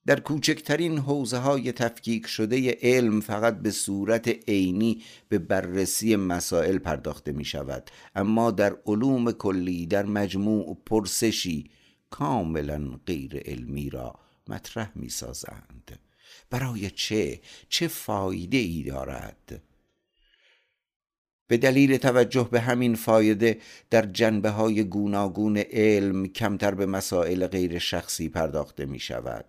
در کوچکترین حوزه های تفکیک شده علم فقط به صورت عینی به بررسی مسائل پرداخته می شود اما در علوم کلی در مجموع پرسشی کاملا غیر علمی را مطرح می سازند برای چه؟ چه فایده ای دارد؟ به دلیل توجه به همین فایده در جنبه های گوناگون علم کمتر به مسائل غیر شخصی پرداخته می شود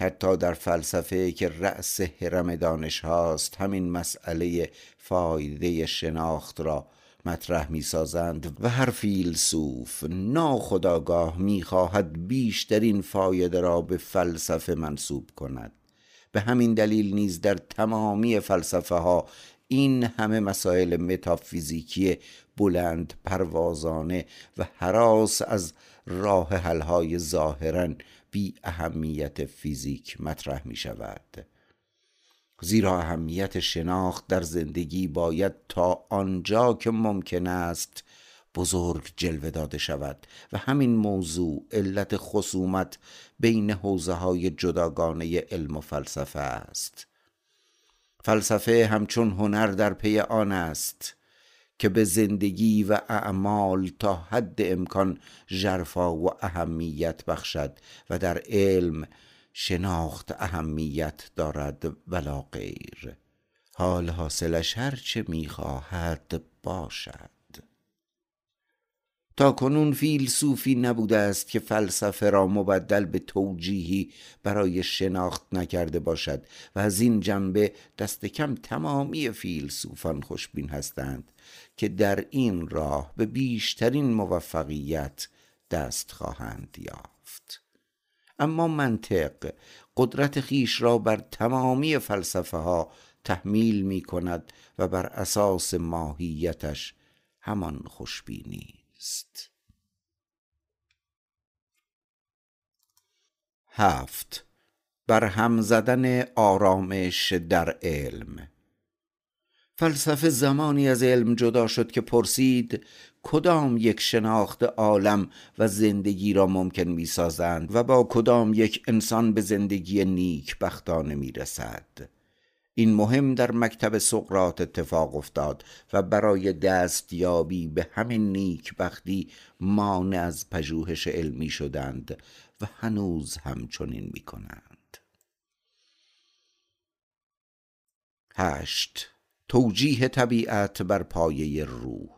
حتی در فلسفه که رأس حرم دانش هاست همین مسئله فایده شناخت را مطرح می سازند و هر فیلسوف ناخداگاه می خواهد بیشترین فایده را به فلسفه منصوب کند. به همین دلیل نیز در تمامی فلسفه ها این همه مسائل متافیزیکی بلند پروازانه و حراس از راه حلهای ظاهرا بی اهمیت فیزیک مطرح می شود زیرا اهمیت شناخت در زندگی باید تا آنجا که ممکن است بزرگ جلوه داده شود و همین موضوع علت خصومت بین حوزه های جداگانه علم و فلسفه است. فلسفه همچون هنر در پی آن است که به زندگی و اعمال تا حد امکان ژرفا و اهمیت بخشد و در علم شناخت اهمیت دارد ولا غیر. حال حاصلش هرچه می‌خواهد باشد. تا کنون فیلسوفی نبوده است که فلسفه را مبدل به توجیهی برای شناخت نکرده باشد و از این جنبه دست کم تمامی فیلسوفان خوشبین هستند که در این راه به بیشترین موفقیت دست خواهند یافت. اما منطق. قدرت خیش را بر تمامی فلسفه ها تحمیل می کند و بر اساس ماهیتش همان خوشبینی است. هفت. هم زدن آرامش در علم. فلسفه زمانی از علم جدا شد که پرسید کدام یک شناخت عالم و زندگی را ممکن می سازند و با کدام یک انسان به زندگی نیک بختانه می رسد این مهم در مکتب سقرات اتفاق افتاد و برای دستیابی به همین نیک بختی مانع از پژوهش علمی شدند و هنوز همچنین می کنند هشت. توجیه طبیعت بر پایه روح.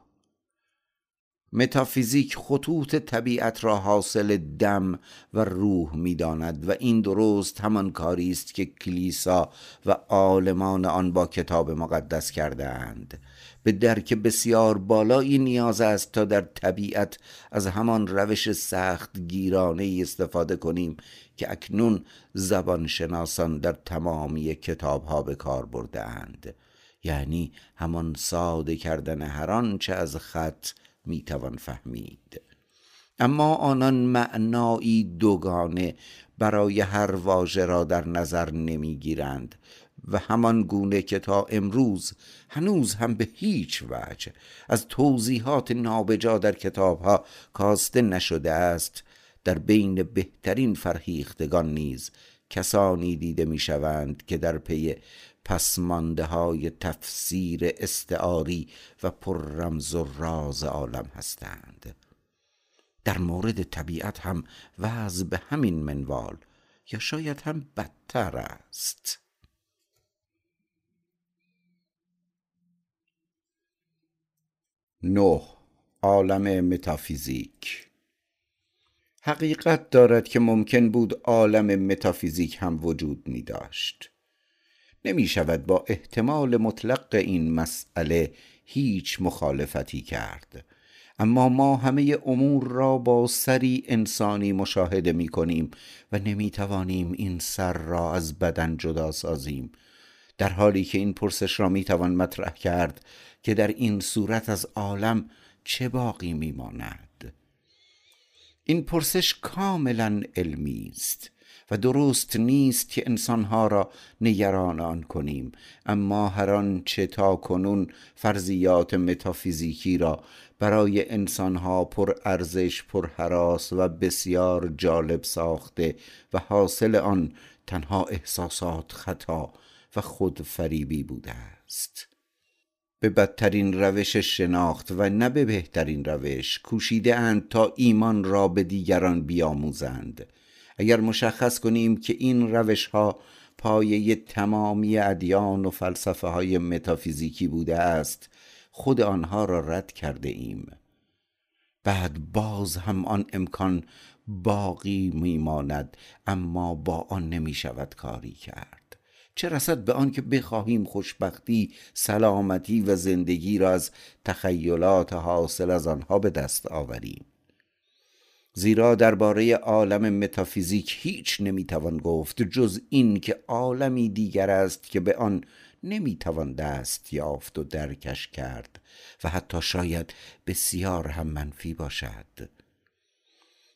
متافیزیک خطوط طبیعت را حاصل دم و روح می‌داند و این درست همان کاری است که کلیسا و عالمان آن با کتاب مقدس کرده اند به درک بسیار بالایی نیاز است تا در طبیعت از همان روش سخت گیرانه استفاده کنیم که اکنون زبان شناسان در تمامی کتاب ها به کار برده اند یعنی همان ساده کردن هر آنچه از خط می‌توان فهمید. اما آنان معنایی دوگانه برای هر واژه را در نظر نمی‌گیرند و همان گونه که تا امروز هنوز هم به هیچ وجه از توضیحات نابجا در کتابها کاسته نشده است در بین بهترین فرهیختگان نیز کسانی دیده می‌شوند که در پی پسمانده های تفسیر استعاری و پر رمز و راز عالم هستند. در مورد طبیعت هم وضع به همین منوال یا شاید هم بدتر است. نه عالم متافیزیک. حقیقت دارد که ممکن بود عالم متافیزیک هم وجود می داشت نمی شود با احتمال مطلق این مسئله هیچ مخالفتی کرد. اما ما همه امور را با سری انسانی مشاهده می کنیم و نمی توانیم این سر را از بدن جدا سازیم. در حالی که این پرسش را می توان مطرح کرد که در این صورت از عالم چه باقی می ماند این پرسش کاملا علمی است. و درست نیست که انسانها را نگران آن کنیم. اما هر آنچه تا کنون فرضیات متافیزیکی را برای انسانها پر ارزش پر حراس و بسیار جالب ساخته و حاصل آن تنها احساسات خطا و خود فریبی بوده است. به بدترین روش شناخت و نه به بهترین روش کوشیده اند تا ایمان را به دیگران بیاموزند. اگر مشخص کنیم که این روش ها پایه تمامی ادیان و فلسفه های متافیزیکی بوده است خود آنها را رد کرده ایم بعد باز هم آن امکان باقی میماند اما با آن نمی شود کاری کرد. چه رسد به آن که بخواهیم خوشبختی سلامتی و زندگی را از تخیلات حاصل از آنها به دست آوریم؟ زیرا درباره عالم متافیزیک هیچ نمی‌توان گفت جز این که عالمی دیگر است که به آن نمی‌توان دست یافت و درکش کرد و حتی شاید بسیار هم منفی باشد.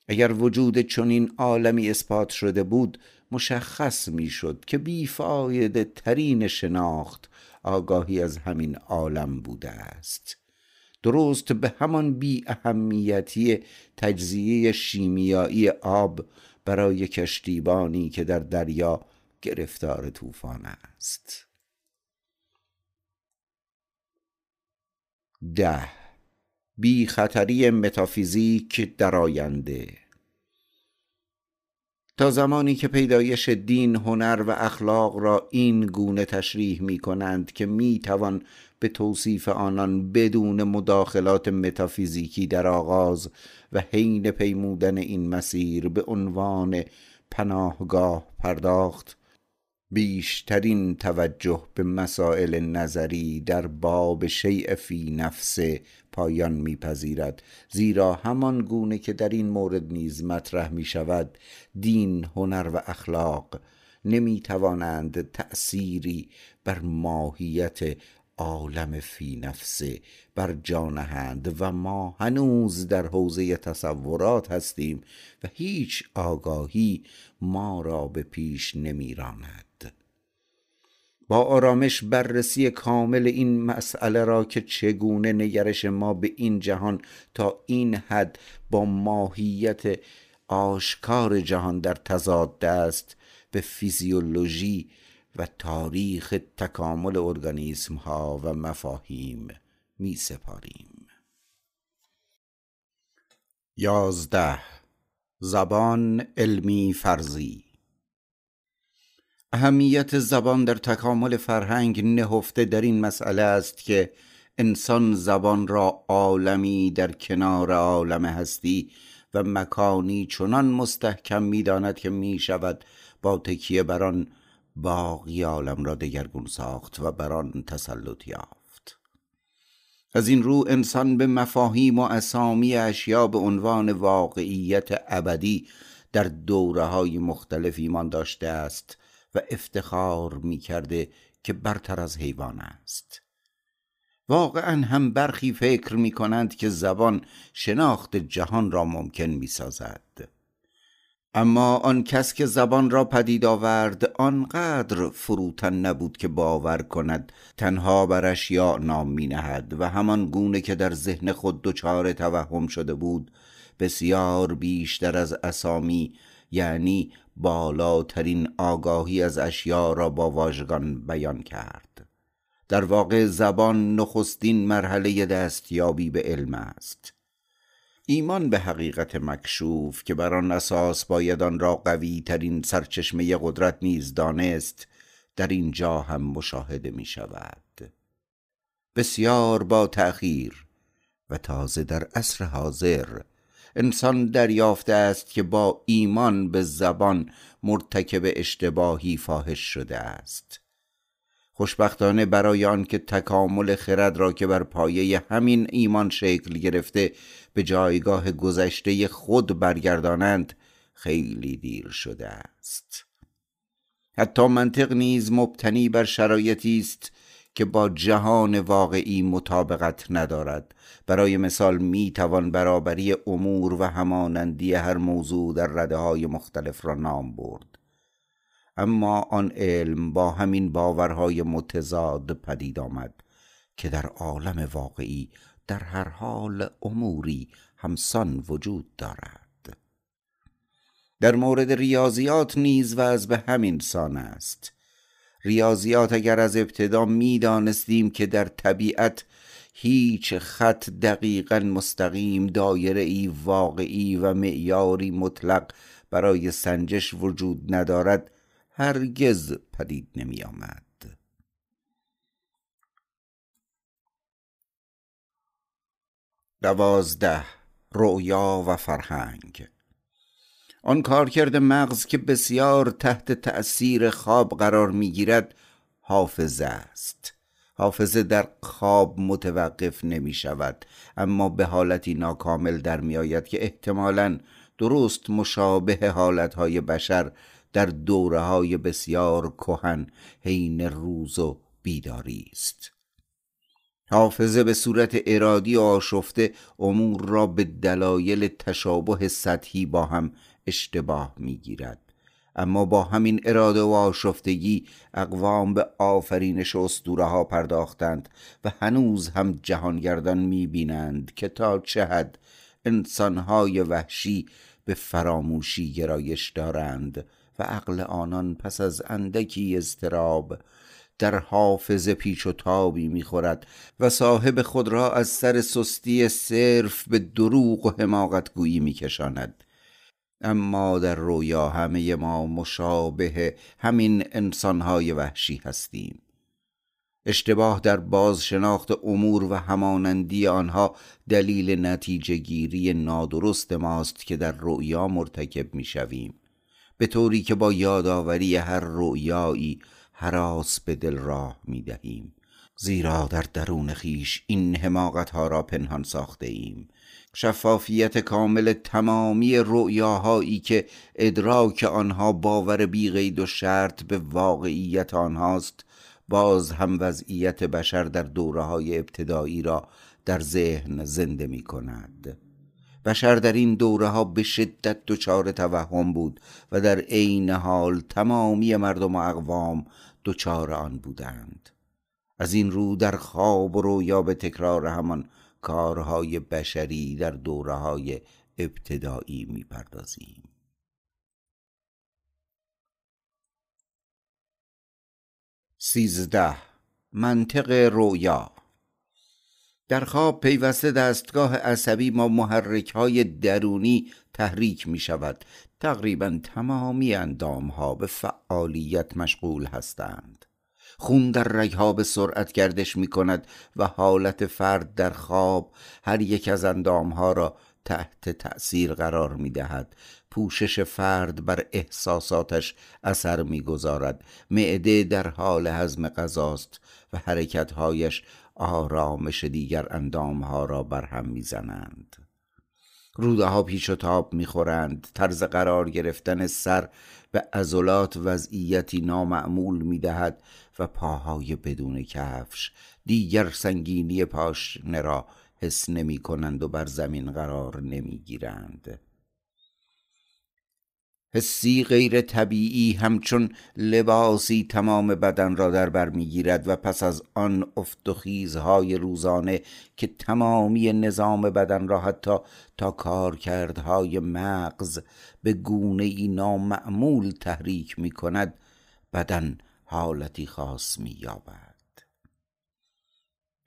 اگر وجود چنین عالمی اثبات شده بود مشخص می‌شد که بیفایده ترین شناخت آگاهی از همین عالم بوده است. درست به همان بی اهمیتی تجزیه شیمیایی آب برای کشتیبانی که در دریا گرفتار طوفان است. ده. بی خطری متافیزیک در آینده. تا زمانی که پیدایش دین هنر و اخلاق را این گونه تشریح می کنند که می توان به توصیف آنان بدون مداخلات متافیزیکی در آغاز و حین پیمودن این مسیر به عنوان پناهگاه پرداخت بیشترین توجه به مسائل نظری در باب شیء فی نفس پایان میپذیرد. زیرا همان گونه که در این مورد نیز مطرح می شود دین هنر و اخلاق نمی توانند تأثیری بر ماهیت عالم فی نفسه بر جانهند و ما هنوز در حوزه تصورات هستیم و هیچ آگاهی ما را به پیش نمیراند. با آرامش بررسی کامل این مسئله را که چگونه نگرش ما به این جهان تا این حد با ماهیت آشکار جهان در تضاد است به فیزیولوژی و تاریخ تکامل ارگانیسم ها و مفاهیم می سپاریم. یازده. زبان علمی فرضی. اهمیت زبان در تکامل فرهنگ نهفته در این مسئله است که انسان زبان را عالمی در کنار عالم هستی و مکانی چنان مستحکم می‌داند که می شود با تکیه بر آن باقی عالم را دگرگون ساخت و بر آن تسلط یافت. از این رو انسان به مفاهیم و اسامی اشیا به عنوان واقعیت ابدی در دوره های مختلف ایمان داشته است و افتخار می کرده که برتر از حیوان است. واقعا هم برخی فکر می کنند که زبان شناخت جهان را ممکن می سازد اما آن کس که زبان را پدید آورد آنقدر فروتن نبود که باور کند تنها بر اشیاء نام می نهد و همان گونه که در ذهن خود دچار توهم شده بود بسیار بیشتر از اسامی یعنی بالاترین آگاهی از اشیاء را با واژگان بیان کرد. در واقع زبان نخستین مرحله دستیابی به علم است. ایمان به حقیقت مکشوف که بر آن اساس باید آن را قوی ترین سرچشمه قدرت نیز دانست در اینجا هم مشاهده می شود بسیار با تأخیر و تازه در عصر حاضر انسان دریافته است که با ایمان به زبان مرتکب اشتباهی فاحش شده است. خوشبختانه برای آن که تکامل خرد را که بر پایه همین ایمان شکل گرفته به جایگاه گذشته خود برگردانند خیلی دیر شده است. حتی منطق نیز مبتنی بر شرایطی است که با جهان واقعی مطابقت ندارد. برای مثال می توان برابری امور و همانندی هر موضوع در رده های مختلف را نام برد. اما آن علم با همین باورهای متضاد پدید آمد که در عالم واقعی در هر حال اموری همسان وجود دارد. در مورد ریاضیات نیز از به همین سان است. ریاضیات اگر از ابتدا می‌دانستیم که در طبیعت هیچ خط دقیقا مستقیم دایره ای واقعی و معیاری مطلق برای سنجش وجود ندارد هرگز پدید نمی آمد. دوازده رؤیا و فرهنگ. آن کارکرد مغز که بسیار تحت تأثیر خواب قرار می‌گیرد حافظه است. حافظه در خواب متوقف نمی شود اما به حالتی ناکامل در می آید که احتمالا درست مشابه حالتهای بشر در دوره های بسیار کهن حین روز و بیداری است. حافظه به صورت ارادی و آشفته امور را به دلایل تشابه سطحی با هم اشتباه می‌گیرد. اما با همین اراده و آشفتگی اقوام به آفرینش اسطوره ها پرداختند و هنوز هم جهانگردان می‌بینند که تا چه حد انسانهای وحشی به فراموشی گرایش دارند. و عقل آنان پس از اندکی اضطراب. در حافظ پیچ و تابی می‌خورد و صاحب خود را از سر سستی صرف به دروغ و حماقت گویی میکشاند. اما در رویا همه ما مشابه همین انسانهای وحشی هستیم. اشتباه در بازشناخت امور و همانندی آنها دلیل نتیجه گیری نادرست ماست که در رؤیا مرتکب می‌شویم. به طوری که با یادآوری هر رؤیایی حراس به دل راه می دهیم. زیرا در درون خیش این حماقت ها را پنهان ساخته ایم. شفافیت کامل تمامی رؤیاهایی که ادراک آنها باور بیقید و شرط به واقعیت آنهاست باز هم وضعیت بشر در دوره های ابتدایی را در ذهن زنده می کند. بشر در این دوره ها به شدت دچار توهم بود و در عین حال تمامی مردم و اقوام دچار آن بودند. از این رو در خواب و رویا به تکرار همان کارهای بشری در دوره های ابتدایی می‌پردازیم. سیزده. منطق رویا در خواب پیوسته دستگاه عصبی ما محرک های درونی تحریک می شود تقریبا تمامی اندام ها به فعالیت مشغول هستند. خون در رگها به سرعت گردش می کند و حالت فرد در خواب هر یک از اندام ها را تحت تأثیر قرار می دهد پوشش فرد بر احساساتش اثر می‌گذارد. معده در حال هضم غذاست و حرکتهایش آرامش دیگر اندامها را برهم می‌زنند. روده ها پیش و تاب می‌خورند. طرز قرار گرفتن سر به عضلات وضعیتی نامعمول می‌دهد و پاهای بدون کفش. دیگر سنگینی پاشنه را حس نمی کنند و بر زمین قرار نمی گیرند حسی غیر طبیعی همچون لباسی تمام بدن را در بر می‌گیرد و پس از آن افت و خیزهای روزانه که تمامی نظام بدن را حتی تا کارکردهای مغز به گونه ای نامعمول تحریک می کند بدن حالتی خاص می یابد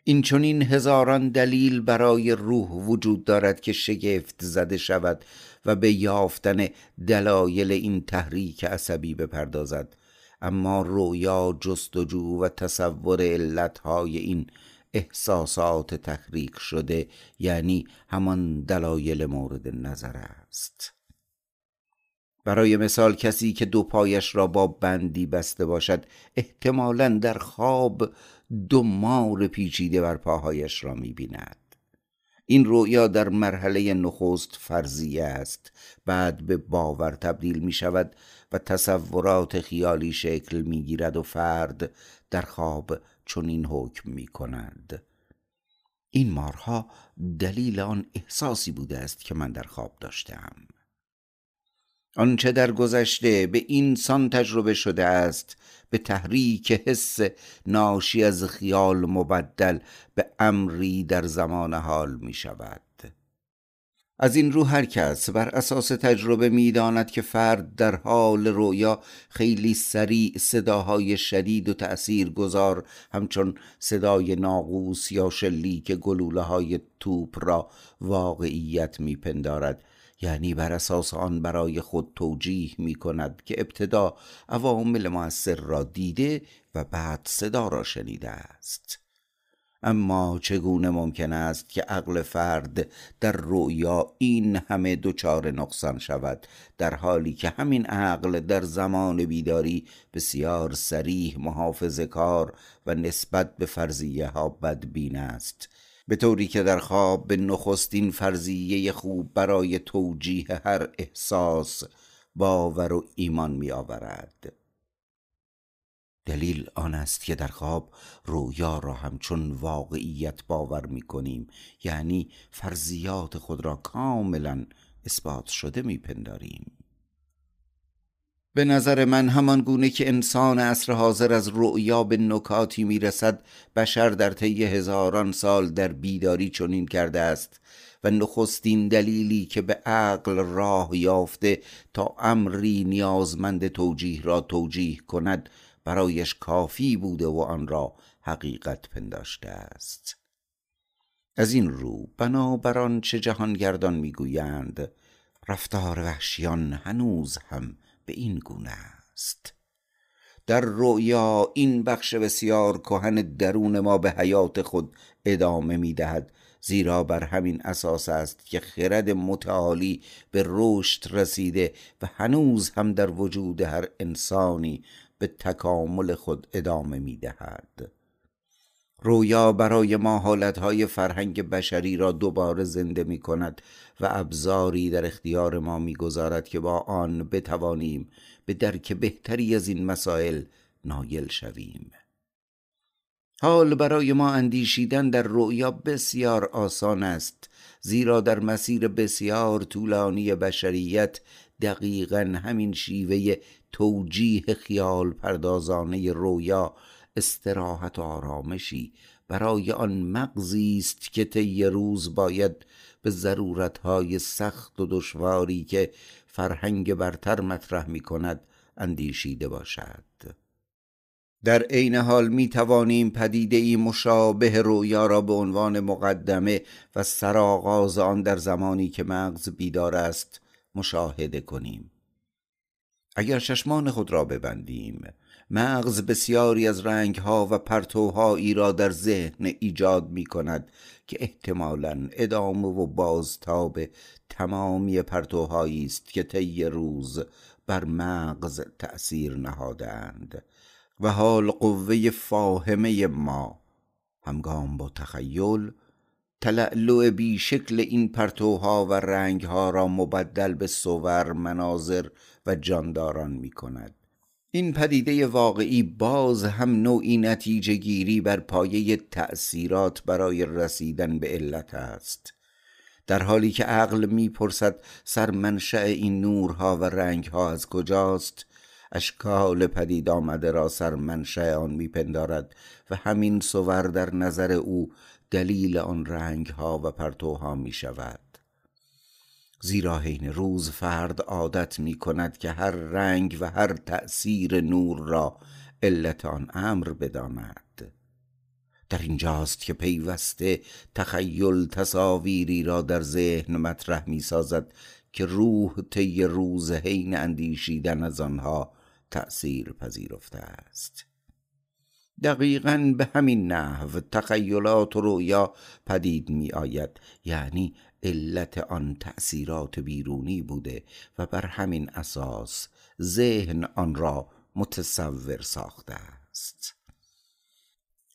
این چونین هزاران دلیل برای روح وجود دارد که شگفت زده شود و به یافتن دلایل این تحریک عصبی بپردازد. اما رویا جستجو و تصور علتهای این احساسات تحریک شده یعنی همان دلایل مورد نظر است. برای مثال کسی که دو پایش را با بندی بسته باشد احتمالا در خواب دو مار پیچیده بر پاهایش را می‌بیند. این رویا در مرحله نخست فرضیه است. بعد به باور تبدیل می شود و تصورات خیالی شکل می گیرد و فرد در خواب چنین حکم می کند این مارها دلیل آن احساسی بوده است که من در خواب داشتم آنچه در گذشته به اینسان تجربه شده است به تحریک حس ناشی از خیال مبدل به امری در زمان حال می شود. از این رو هر کس بر اساس تجربه می‌داند که فرد در حال رویا خیلی سریع صداهای شدید و تأثیر گذار همچون صدای ناقوس یا شلیک گلوله های توپ را واقعیت میپندارد یعنی بر اساس آن برای خود توجیه می کند که ابتدا عوامل موثر را دیده و بعد صدا را شنیده است. اما چگونه ممکن است که عقل فرد در رؤیا این همه دچار نقصان شود در حالی که همین عقل در زمان بیداری بسیار سریح محافظ کار و نسبت به فرضیه ها بدبین است؟ به طوری که در خواب به نخستین فرضیه خوب برای توجیه هر احساس باور و ایمان می آورد دلیل آن است که در خواب رویا را همچون واقعیت باور می کنیم یعنی فرضیات خود را کاملا اثبات شده می پنداریم به نظر من همان گونه که انسان عصر حاضر از رؤیا به نکاتی می‌رسد بشر در طی هزاران سال در بیداری چنین کرده است و نخستین دلیلی که به عقل راه یافته تا امری نیازمند توجیه را توجیه کند برایش کافی بوده و آن را حقیقت پنداشته است. از این رو بنابر چه جهانگردان می‌گویند؟ رفتار وحشیان هنوز هم به این گونه است. در رؤیا این بخش بسیار کهن درون ما به حیات خود ادامه می دهد زیرا بر همین اساس است که خرد متعالی به رشد رسیده و هنوز هم در وجود هر انسانی به تکامل خود ادامه می دهد رویا برای ما حالتهای فرهنگ بشری را دوباره زنده می کند و ابزاری در اختیار ما می گذارد که با آن بتوانیم به درک بهتری از این مسائل نایل شویم. حال برای ما اندیشیدن در رویا بسیار آسان است زیرا در مسیر بسیار طولانی بشریت دقیقا همین شیوه توجیه خیال پردازانه رویا استراحت و آرامشی برای آن مغزی است که طی روز باید به ضرورتهای سخت و دشواری که فرهنگ برتر مطرح می کند اندیشیده باشد. در عین حال می توانیم پدیده ای مشابه رویا را به عنوان مقدمه و سرآغاز آن در زمانی که مغز بیدار است مشاهده کنیم. اگر چشمان خود را ببندیم مغز بسیاری از رنگها و پرتوهایی را در ذهن ایجاد می کند که احتمالا ادامه و بازتاب تمامی پرتوهایی است که طی روز بر مغز تأثیر نهادند و حال قوه فاهمه ما همگام با تخیل تلعلع بی شکل این پرتوها و رنگها را مبدل به صور مناظر و جانداران می کند این پدیده واقعی باز هم نوعی نتیجه گیری بر پایه تأثیرات برای رسیدن به علت است. در حالی که عقل می‌پرسد سرمنشأ این نورها و رنگها از کجاست اشکال پدید آمده را سرمنشأ آن میپندارد و همین صور در نظر او دلیل آن رنگها و پرتوها می شود زیرا حین روز فرد عادت می کند که هر رنگ و هر تأثیر نور را علت آن امر بداند. در اینجاست که پیوسته تخیل تصاویری را در ذهن مطرح می سازد که روح طی روز حین اندیشیدن از آنها تأثیر پذیرفته است. دقیقا به همین نحو تخیلات و رویا پدید می آید یعنی علت آن تأثیرات بیرونی بوده و بر همین اساس ذهن آن را متصور ساخته است.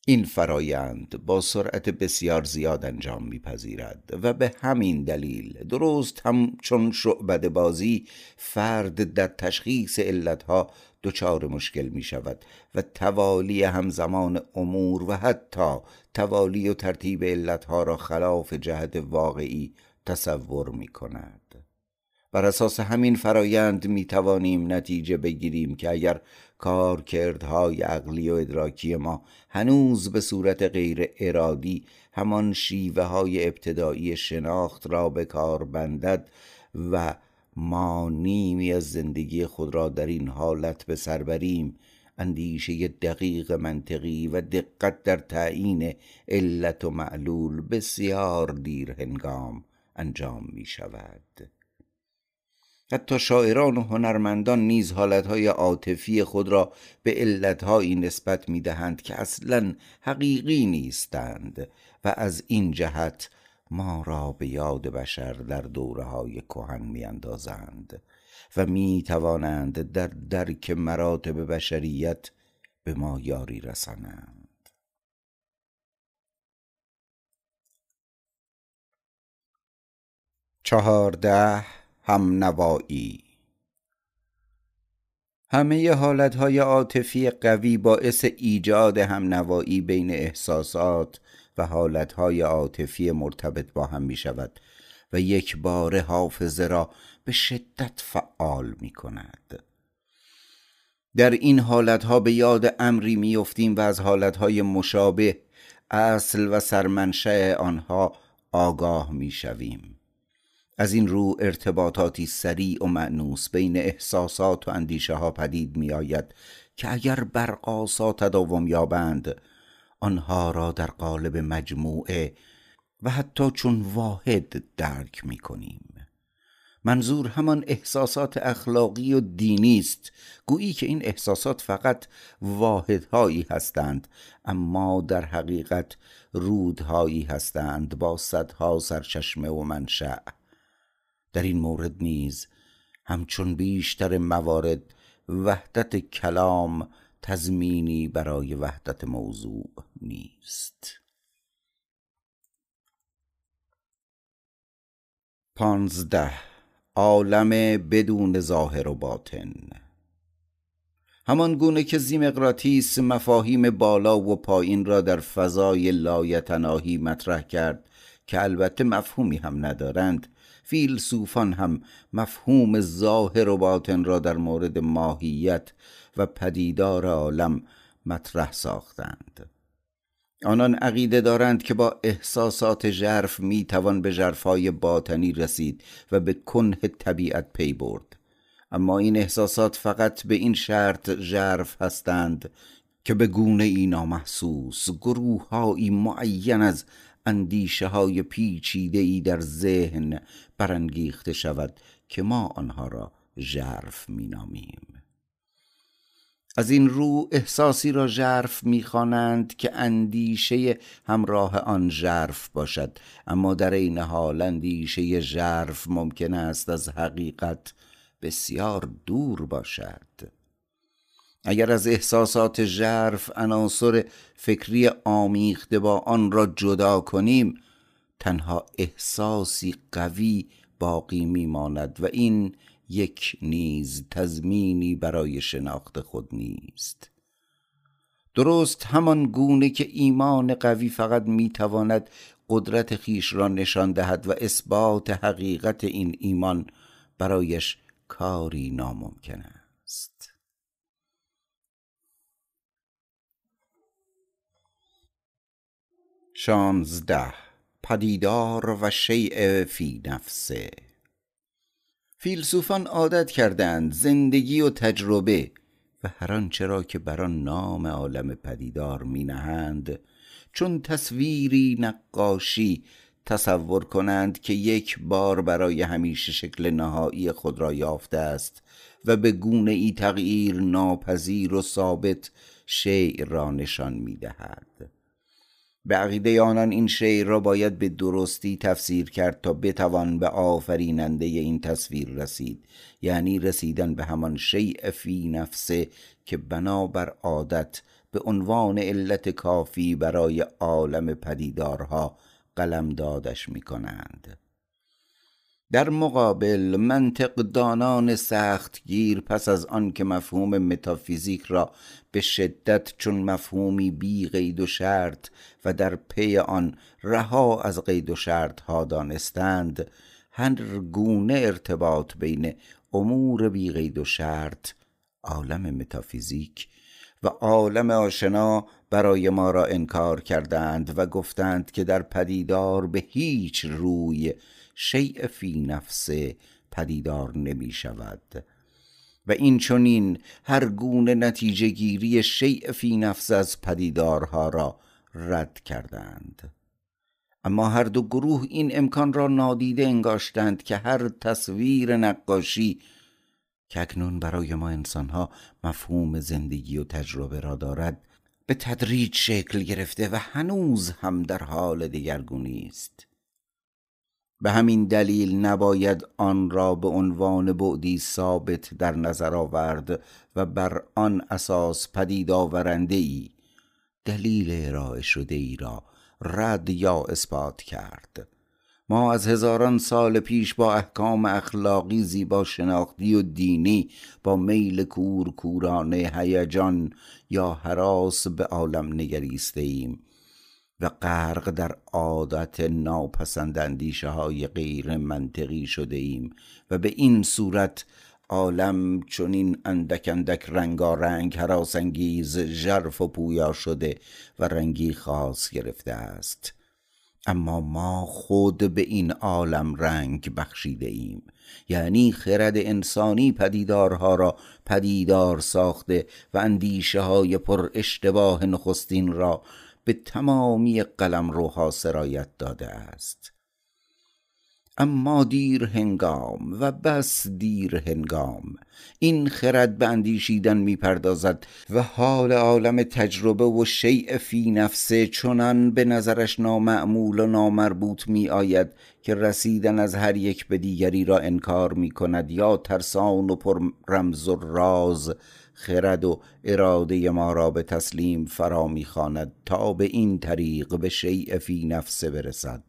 این فرایند با سرعت بسیار زیاد انجام میپذیرد و به همین دلیل درست هم چون شعبد بازی فرد در تشخیص علتها دچار مشکل می شود و توالی همزمان امور و حتی توالی و ترتیب علتها را خلاف جهت واقعی تصور می کند بر اساس همین فرایند می توانیم نتیجه بگیریم که اگر کارکردهای عقلی و ادراکی ما هنوز به صورت غیر ارادی همان شیوه های ابتدایی شناخت را به کار بندد و ما نیمی از زندگی خود را در این حالت به سر بریم اندیشه دقیق منطقی و دقت در تعیین علت و معلول بسیار دیر هنگام انجام می شود. حتی شاعران و هنرمندان نیز حالتهای عاطفی خود را به علتهایی نسبت می دهند که اصلا حقیقی نیستند و از این جهت ما را به یاد بشر در دوره های کهن می اندازند و می توانند در درک مراتب بشریت به ما یاری رسانند. چهارده هم نوایی همه حالتهای عاطفی قوی باعث ایجاد هم نوایی بین احساسات و حالتهای عاطفی مرتبط با هم می شود و یک بار حافظه را به شدت فعال می کند در این حالتها به یاد امری می افتیم و از حالتهای مشابه اصل و سرمنشأ آنها آگاه می شویم از این رو ارتباطاتی سریع و معنوس بین احساسات و اندیشه ها پدید می آید که اگر برقاسا تداوم یابند آنها را در قالب مجموعه و حتی چون واحد درک می کنیم منظور همان احساسات اخلاقی و دینی است. گویی که این احساسات فقط واحدهایی هستند اما در حقیقت رودهایی هستند با صدها سرچشمه و منشأ. در این مورد نیز همچون بیشتر موارد وحدت کلام تضمینی برای وحدت موضوع نیست. پانزده عالم بدون ظاهر و باطن. همان گونه که زیمقراتیس مفاهیم بالا و پایین را در فضای لایتناهی مطرح کرد که البته مفهومی هم ندارند فیلسوفان هم مفهوم ظاهر و باطن را در مورد ماهیت و پدیدار عالم مطرح ساختند. آنان عقیده دارند که با احساسات ژرف می توان به ژرفهای باطنی رسید و به کنه طبیعت پی برد. اما این احساسات فقط به این شرط ژرف هستند که به گونه ای نامحسوس گروههایی معین از اندیشه های پیچیده ای در ذهن برانگیخته شود که ما آنها را ژرف مینامیم. از این رو احساسی را ژرف می‌خوانند که اندیشه همراه آن ژرف باشد. اما در این حال اندیشه ژرف ممکن است از حقیقت بسیار دور باشد. اگر از احساسات ژرف عناصر فکری آمیخته با آن را جدا کنیم تنها احساسی قوی باقی میماند و این یک نیز تضمینی برای شناخت خود نیست. درست همان گونه که ایمان قوی فقط می‌تواند قدرت خیش را نشان دهد و اثبات حقیقت این ایمان برایش کاری ناممکن است. شانزده. پدیدار و شیء فی نفسه. فیلسوفان عادت کردند زندگی و تجربه و هر آنچه را که بر آن نام عالم پدیدار می نهند چون تصویری نقاشی تصور کنند که یک بار برای همیشه شکل نهایی خود را یافته است و به گونه ای تغییر ناپذیر و ثابت شیع را نشان می دهد به عقیده آنان این شعر را باید به درستی تفسیر کرد تا بتوان به آفریننده این تصویر رسید. یعنی رسیدن به همان شیء فی نفسه که بنابر عادت به عنوان علت کافی برای عالم پدیدارها قلم دادش می کنند در مقابل منطق دانان سخت گیر پس از آن که مفهوم متافیزیک را به شدت چون مفهومی بی قید و شرط و در پی آن رها از قید و شرط ها دانستند هر گونه ارتباط بین امور بیقید و شرط عالم متافیزیک و عالم آشنا برای ما را انکار کردند و گفتند که در پدیدار به هیچ روی شیء فی نفسه پدیدار نمی شود. و این چونین هر گونه نتیجه گیری شیء فی نفس از پدیدارها را رد کردند. اما هر دو گروه این امکان را نادیده انگاشتند که هر تصویر نقاشی که اکنون برای ما انسانها مفهوم زندگی و تجربه را دارد به تدریج شکل گرفته و هنوز هم در حال دگرگونی است. به همین دلیل نباید آن را به عنوان بعدی ثابت در نظر آورد و بر آن اساس پدید آورنده ای دلیل ارائه شده ای را رد یا اثبات کرد. ما از هزاران سال پیش با احکام اخلاقی زیبا شناختی و دینی با میل کور کورانه هیجان یا حراس به عالم نگریسته ایم و غرق در عادت ناپسند اندیشه های غیر منطقی شده ایم و به این صورت عالم چنین اندک اندک رنگارنگ انگیز ژرف و پویا شده و رنگی خاص گرفته است. اما ما خود به این عالم رنگ بخشیده ایم یعنی خرد انسانی پدیدارها را پدیدار ساخته و اندیشه های پر اشتباه نخستین را به تمامی قلم روها سرایت داده است. اما دیر هنگام و بس دیر هنگام این خرد به اندیشیدن می‌پردازد و حال عالم تجربه و شیء فی نفسه چنان به نظرش نامعمول و نامربوط می آید که رسیدن از هر یک به دیگری را انکار می کند یا ترسان و پر رمز و راز خرد و اراده ما را به تسلیم فرا می‌خواند تا به این طریق به شیء فی نفسه برسد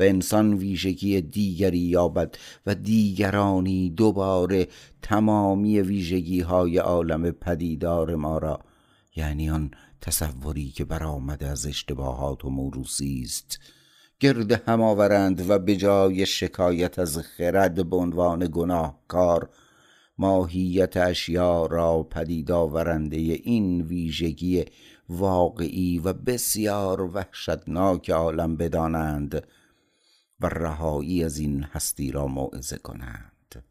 و انسان ویژگی دیگری یابد و دیگرانی دوباره تمامی ویژگی های عالم پدیدار ما را یعنی آن تصوری که برآمده از اشتباهات و موروسی است گرد هم آورند و به جای شکایت از خرد به عنوان گناهکار ماهیت اشیا را پدید آورنده این ویژگی واقعی و بسیار وحشتناک عالم بدانند و رهایی از این هستی را موعظه کنند.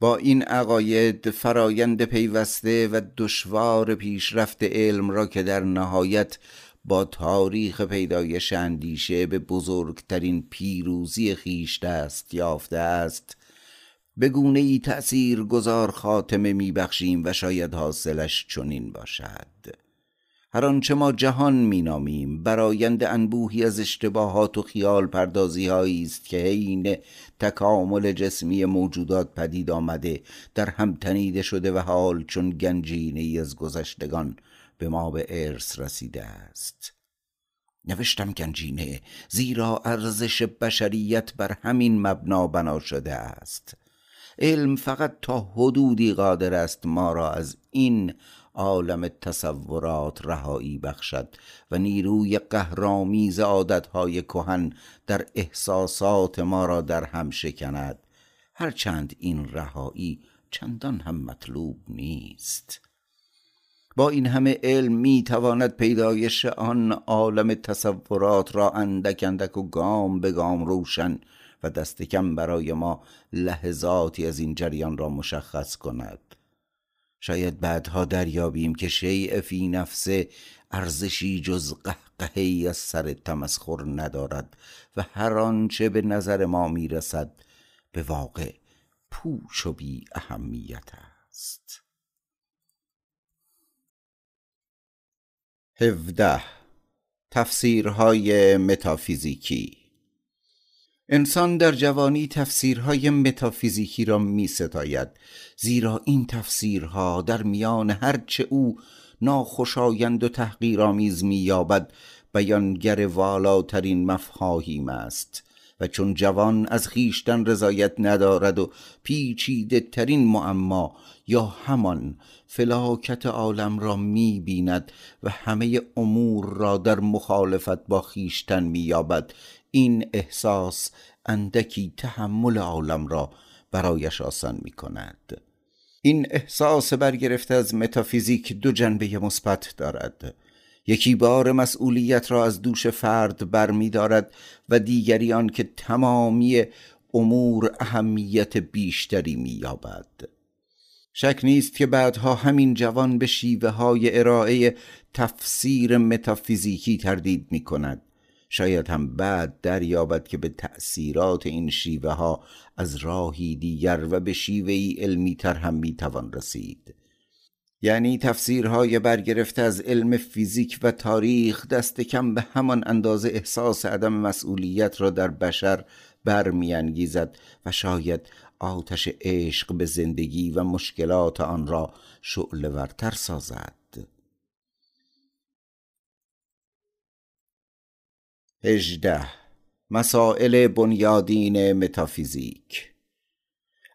با این عقاید فرایند پیوسته و دشوار پیشرفت علم را که در نهایت با تاریخ پیدایش اندیشه به بزرگترین پیروزی خیش دست یافته است به گونه ای تأثیر گذار خاتمه میبخشیم و شاید حاصلش چنین باشد. هر آنچه ما جهان مینامیم برایند انبوهی از اشتباهات و خیال پردازی است که حین تکامل جسمی موجودات پدید آمده در هم تنیده شده و حال چون گنجینه ای از گذشتگان به ما به ارث رسیده است. نوشتم گنجینه زیرا ارزش بشریت بر همین مبنا بنا شده است. علم فقط تا حدودی قادر است ما را از این عالم تصورات رهایی بخشد و نیروی قهرامیز عادتهای کهن در احساسات ما را در هم شکند. هرچند این رهایی چندان هم مطلوب نیست. با این همه علم می تواند پیدایش آن عالم تصورات را اندک اندک و گام به گام روشن و دست کم برای ما لحظاتی از این جریان را مشخص کند. شاید بعدها دریابیم که شیء فی نفسه ارزشی جز قهقهی از سر تمسخر ندارد و هر آنچه به نظر ما می‌رسد به واقع پوچ و بی اهمیت است. هفده. تفسیرهای متافیزیکی انسان در جوانی تفسیرهای متافیزیکی را می ستاید زیرا این تفسیرها در میان هرچه او ناخوشایند و تحقیرآمیز می یابد بیانگر والاترین مفاهیم است. و چون جوان از خیشتن رضایت ندارد و پیچیده ترین معما یا همان فلاکت عالم را می بیند و همه امور را در مخالفت با خیشتن می یابد این احساس اندکی تحمل عالم را برایش آسان می کند این احساس برگرفته از متافیزیک دو جنبه مثبت دارد. یکی بار مسئولیت را از دوش فرد بر می دارد و دیگری آن که تمامی امور اهمیت بیشتری می یابد شک نیست که بعدها همین جوان به شیوه های ارائه تفسیر متافیزیکی تردید می کند شاید هم بعد دریابد که به تأثیرات این شیوه ها از راهی دیگر و به شیوه ای علمی تر هم می توان رسید. یعنی تفسیرهای برگرفته از علم فیزیک و تاریخ دست کم به همان اندازه احساس عدم مسئولیت را در بشر برمیانگیزد و شاید آتش عشق به زندگی و مشکلات آن را شعله ورتر سازد. هجده. مسائل بنیادین متافیزیک.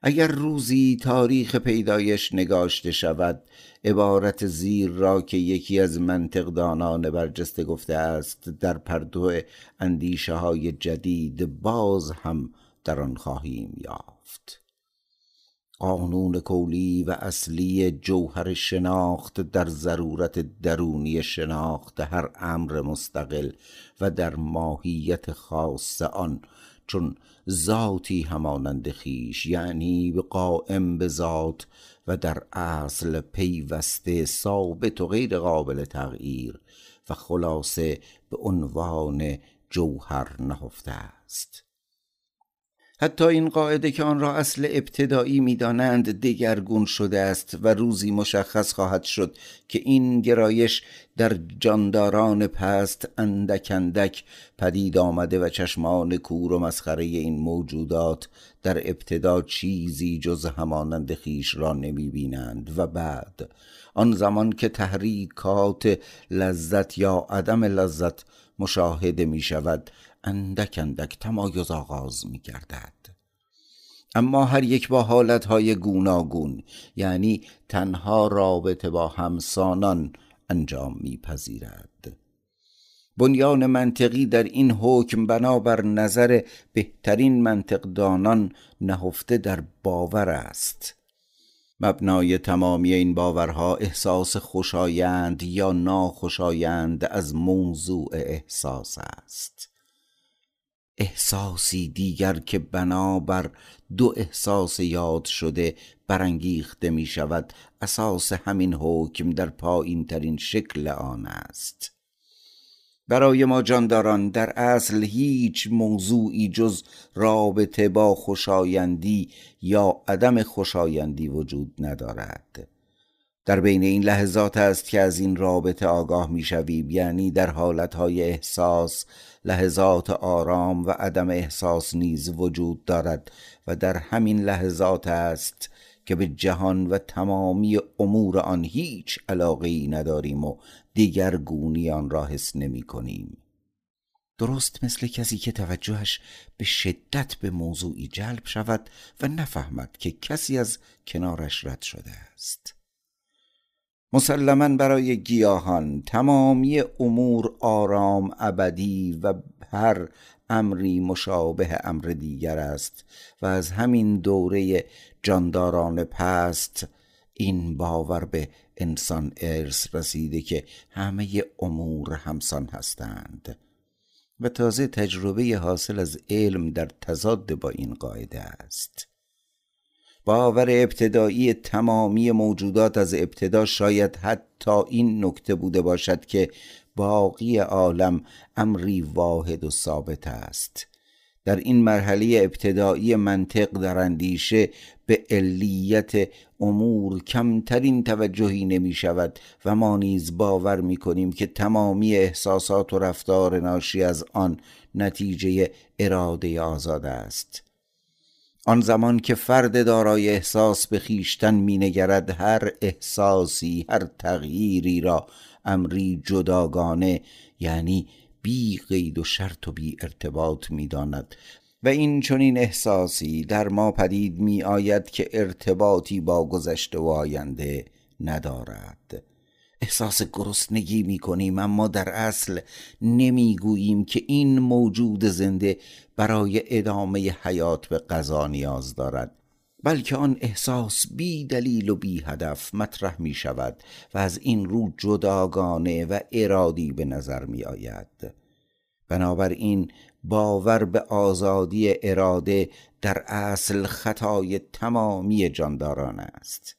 اگر روزی تاریخ پیدایش نگاشته شود عبارت زیر را که یکی از منطقدانان برجسته گفته است در پرتو اندیشه های جدید باز هم در آن خواهیم یافت. قانون کولی و اصلی جوهر شناخت در ضرورت درونی شناخت هر امر مستقل و در ماهیت خاص آن چون ذاتی همانند خیش یعنی به قائم به ذات و در اصل پیوسته ثابت و غیر قابل تغییر و خلاصه به عنوان جوهر نهفته است. حتی این قاعده که آن را اصل ابتدایی می‌دانند دگرگون شده است و روزی مشخص خواهد شد که این گرایش در جانداران پست اندک اندک پدید آمده و چشمان کور و مسخره این موجودات در ابتدا چیزی جز همانند خیش را نمی بینند و بعد آن زمان که تحریکات لذت یا عدم لذت مشاهده می شود اندک اندک تمایز آغاز می گردد اما هر یک با حالتهای گوناگون یعنی تنها رابطه با همسانان انجام میپذیرد. بنیان منطقی در این حکم بنابر نظر بهترین منطقدانان نهفته در باور است. مبنای تمامی این باورها احساس خوشایند یا ناخوشایند از موضوع احساس است. احساسی دیگر که بنابر دو احساس یاد شده برانگیخته می شود اساس همین حکم در پایین ترین شکل آن است. برای ما جانداران در اصل هیچ موضوعی جز رابطه با خوشایندی یا عدم خوشایندی وجود ندارد. در بین این لحظات است که از این رابطه آگاه می شویم یعنی در حالتهای احساس لحظات آرام و عدم احساس نیز وجود دارد و در همین لحظات است که به جهان و تمامی امور آن هیچ علاقه ای نداریم و دیگر گونی آن را حس نمی کنیم. درست مثل کسی که توجهش به شدت به موضوعی جلب شود و نفهمد که کسی از کنارش رد شده است. مسلما برای گیاهان تمامی امور آرام ابدی و هر امری مشابه امر دیگر است و از همین دوره جانداران پست این باور به انسان ارث رسیده که همه امور همسان هستند. و تازه تجربه حاصل از علم در تضاد با این قاعده است. باور ابتدایی تمامی موجودات از ابتدا شاید حتی این نکته بوده باشد که باقی عالم امری واحد و ثابت است. در این مرحله ابتدایی منطق در اندیشه به علیت امور کمترین توجهی نمی شود و ما نیز باور می کنیم که تمامی احساسات و رفتار ناشی از آن نتیجه اراده آزاد است. آن زمان که فرد دارای احساس به خیشتن مینگرد هر احساسی هر تغییری را امری جداگانه یعنی بی قید و شرط و بی ارتباط می‌داند. و این چنین احساسی در ما پدید می آید که ارتباطی با گذشته و آینده ندارد. احساس گرسنگی می کنیم اما در اصل نمی گوییم که این موجود زنده برای ادامه حیات به غذا نیاز دارد بلکه آن احساس بی دلیل و بی هدف مطرح می شود و از این رو جداگانه و ارادی به نظر می آید. بنابراین باور به آزادی اراده در اصل خطای تمامی جانداران است.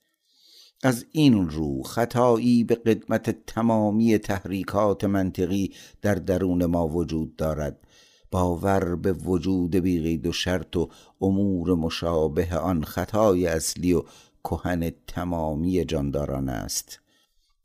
از این رو خطایی به قدمت تمامی تحریکات منطقی در درون ما وجود دارد باور به وجود بیقید و شرط و امور مشابه آن خطای اصلی و کهن تمامی جانداران است.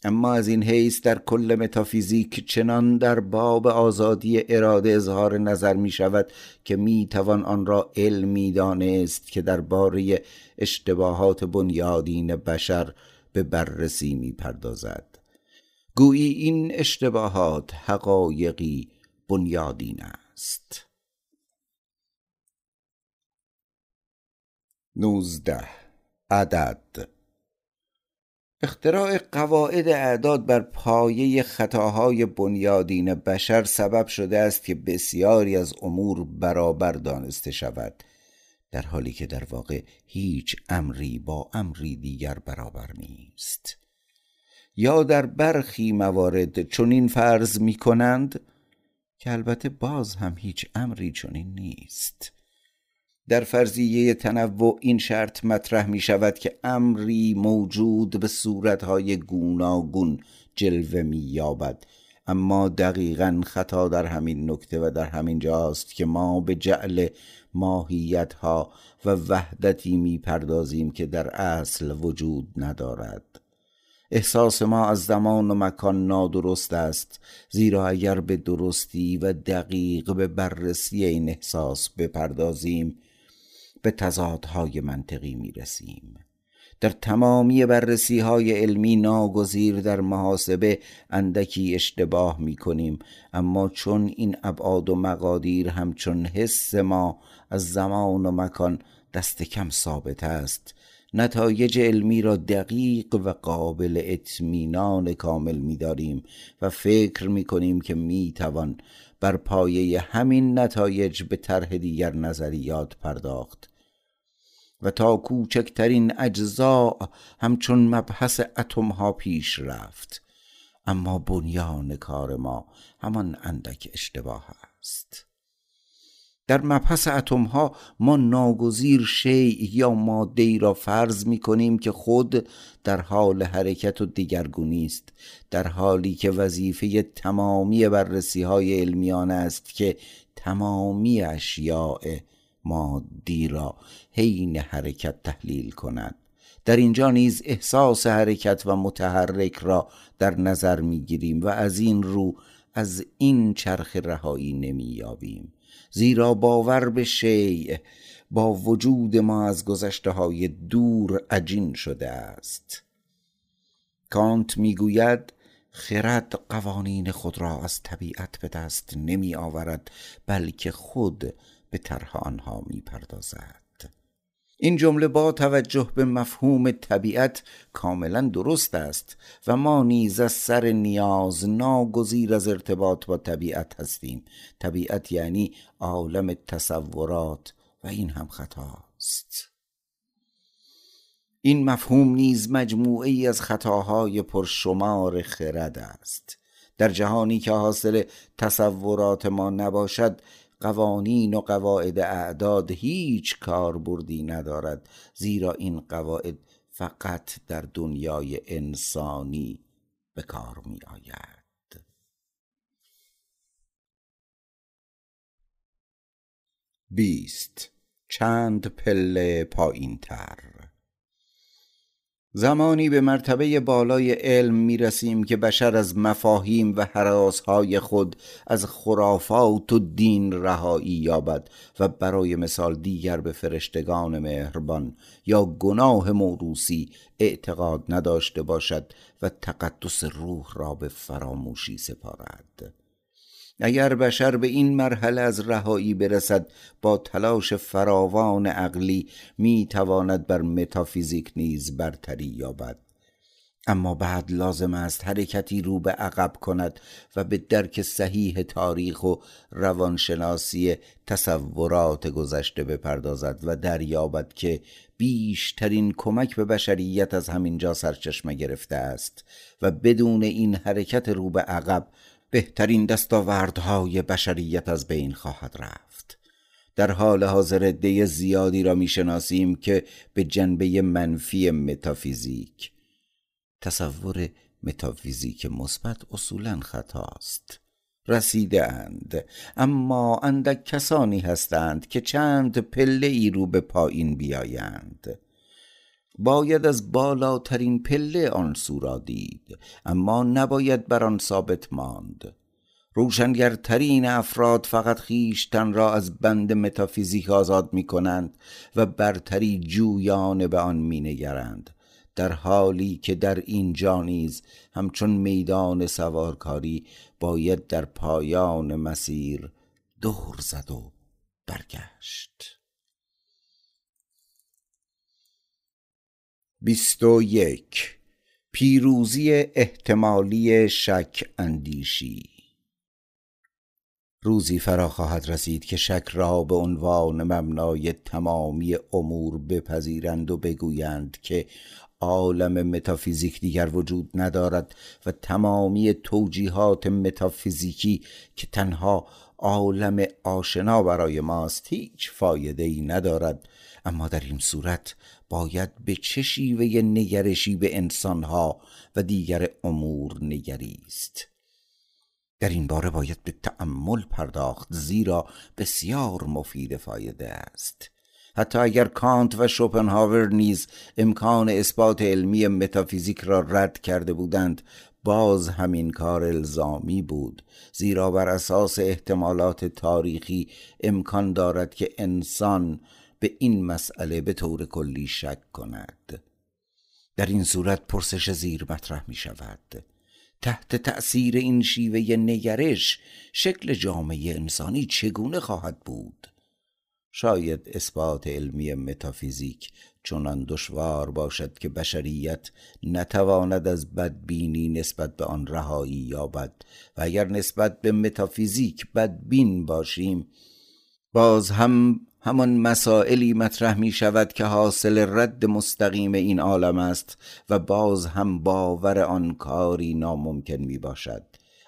اما از این حیث در کل متافیزیک چنان در باب آزادی اراده اظهار نظر می شود که می توان آن را علمی دانست که درباره اشتباهات بنیادین بشر به بررسی می پردازد. گویی این اشتباهات حقایقی بنیادین است نوزده. عدد. اختراع قواعد اعداد بر پایه خطاهای بنیادین بشر سبب شده است که بسیاری از امور برابر دانسته شود در حالی که در واقع هیچ امری با امری دیگر برابر نیست. یا در برخی موارد چنین فرض می کنند که البته باز هم هیچ امری چنین نیست. در فرضیه تنوع این شرط مطرح می شود که امری موجود به صورتهای گوناگون جلوه می یابد. اما دقیقا خطا در همین نکته و در همین جاست که ما به جعل ماهیت ها و وحدتی می پردازیم که در اصل وجود ندارد. احساس ما از زمان و مکان نادرست است زیرا اگر به درستی و دقیق به بررسی این احساس بپردازیم به تضادهای منطقی می رسیم در تمامی بررسی های علمی ناگزیر در محاسبه اندکی اشتباه می کنیم اما چون این ابعاد و مقادیر همچون حس ما از زمان و مکان دست کم ثابت است نتایج علمی را دقیق و قابل اطمینان کامل می‌داریم و فکر می‌کنیم که می‌توان بر پایه همین نتایج به طرح دیگر نظریات پرداخت. و تا کوچکترین اجزا همچون مبحث اتم ها پیش رفت. اما بنیان کار ما همان اندک اشتباه است. در مبحث اتم ها ما ناگزیر شیع یا ماده ای را فرض می کنیم که خود در حال حرکت و دیگرگونی است در حالی که وظیفه تمامی بررسی های علمیان است که تمامی اشیاء مادی را حین حرکت تحلیل کند. در اینجا نیز احساس حرکت و متحرک را در نظر می گیریم و از این رو از این چرخ رهایی نمی یابیم زیرا باور به شیع با وجود ما از گذشته های دور عجین شده است. کانت می‌گوید خرد قوانین خود را از طبیعت به دست نمی آورد بلکه خود به طرح آنها می پردازد این جمله با توجه به مفهوم طبیعت کاملا درست است و ما نیز از سر نیاز ناگزیر از ارتباط با طبیعت هستیم. طبیعت یعنی عالم تصورات و این هم خطاست. این مفهوم نیز مجموعه ای از خطاهای پرشمار خرد است. در جهانی که حاصل تصورات ما نباشد قوانین و قواعد اعداد هیچ کاربردی ندارد زیرا این قواعد فقط در دنیای انسانی به کار می آید بیست. چند پله پایین تر زمانی به مرتبه بالای علم می رسیم که بشر از مفاهیم و حراسهای خود از خرافات و دین رهایی یابد و برای مثال دیگر به فرشتگان مهربان یا گناه موروسی اعتقاد نداشته باشد و تقدس روح را به فراموشی سپارد. اگر بشر به این مرحله از رهایی برسد با تلاش فراوان عقلی می تواند بر متافیزیک نیز برتری یابد. اما بعد لازم است حرکتی رو به عقب کند و به درک صحیح تاریخ و روانشناسی تصورات گذشته بپردازد و دریابد که بیشترین کمک به بشریت از همینجا سرچشمه گرفته است و بدون این حرکت رو به عقب بهترین دستاوردهای بشریت از بین خواهد رفت. در حال حاضر عده زیادی را می‌شناسیم که به جنبه منفی متافیزیک. تصور متافیزیک مثبت اصولا خطاست. رسیده اند اما اندک کسانی هستند که چند پله ای رو به پایین بیایند. باید از بالاترین پله آن سو را دید اما نباید بر آن ثابت ماند. روشنگرترین افراد فقط خیشتن را از بند متافیزیک آزاد می کنند و برتری جویان به آن می نگرند در حالی که در اینجا نیز همچون میدان سوارکاری باید در پایان مسیر دور زد و برگشت. بیست و یک. پیروزی احتمالی شک اندیشی. روزی فرا خواهد رسید که شک را به عنوان مبنای تمامی امور بپذیرند و بگویند که عالم متافیزیک دیگر وجود ندارد و تمامی توجیهات متافیزیکی که تنها عالم آشنا برای ماست هیچ فایده ای ندارد. اما در این صورت باید به چه شیوه نگرشی به انسانها و دیگر امور نگریست؟ در این باره باید به تأمل پرداخت زیرا بسیار مفید فایده است. حتی اگر کانت و شوپنهاور نیز امکان اثبات علمی متافیزیک را رد کرده بودند باز همین کار الزامی بود زیرا بر اساس احتمالات تاریخی امکان دارد که انسان به این مسئله به طور کلی شک کند. در این صورت پرسش زیر مطرح می شود. تحت تأثیر این شیوه نگرش شکل جامعه انسانی چگونه خواهد بود؟ شاید اثبات علمی متافیزیک چنان دشوار باشد که بشریت نتواند از بدبینی نسبت به آن رهایی یابد و اگر نسبت به متافیزیک بدبین باشیم باز هم همان مسائلی مطرح می شود که حاصل رد مستقیم این عالم است و باز هم باور آن کاری ناممکن می باشد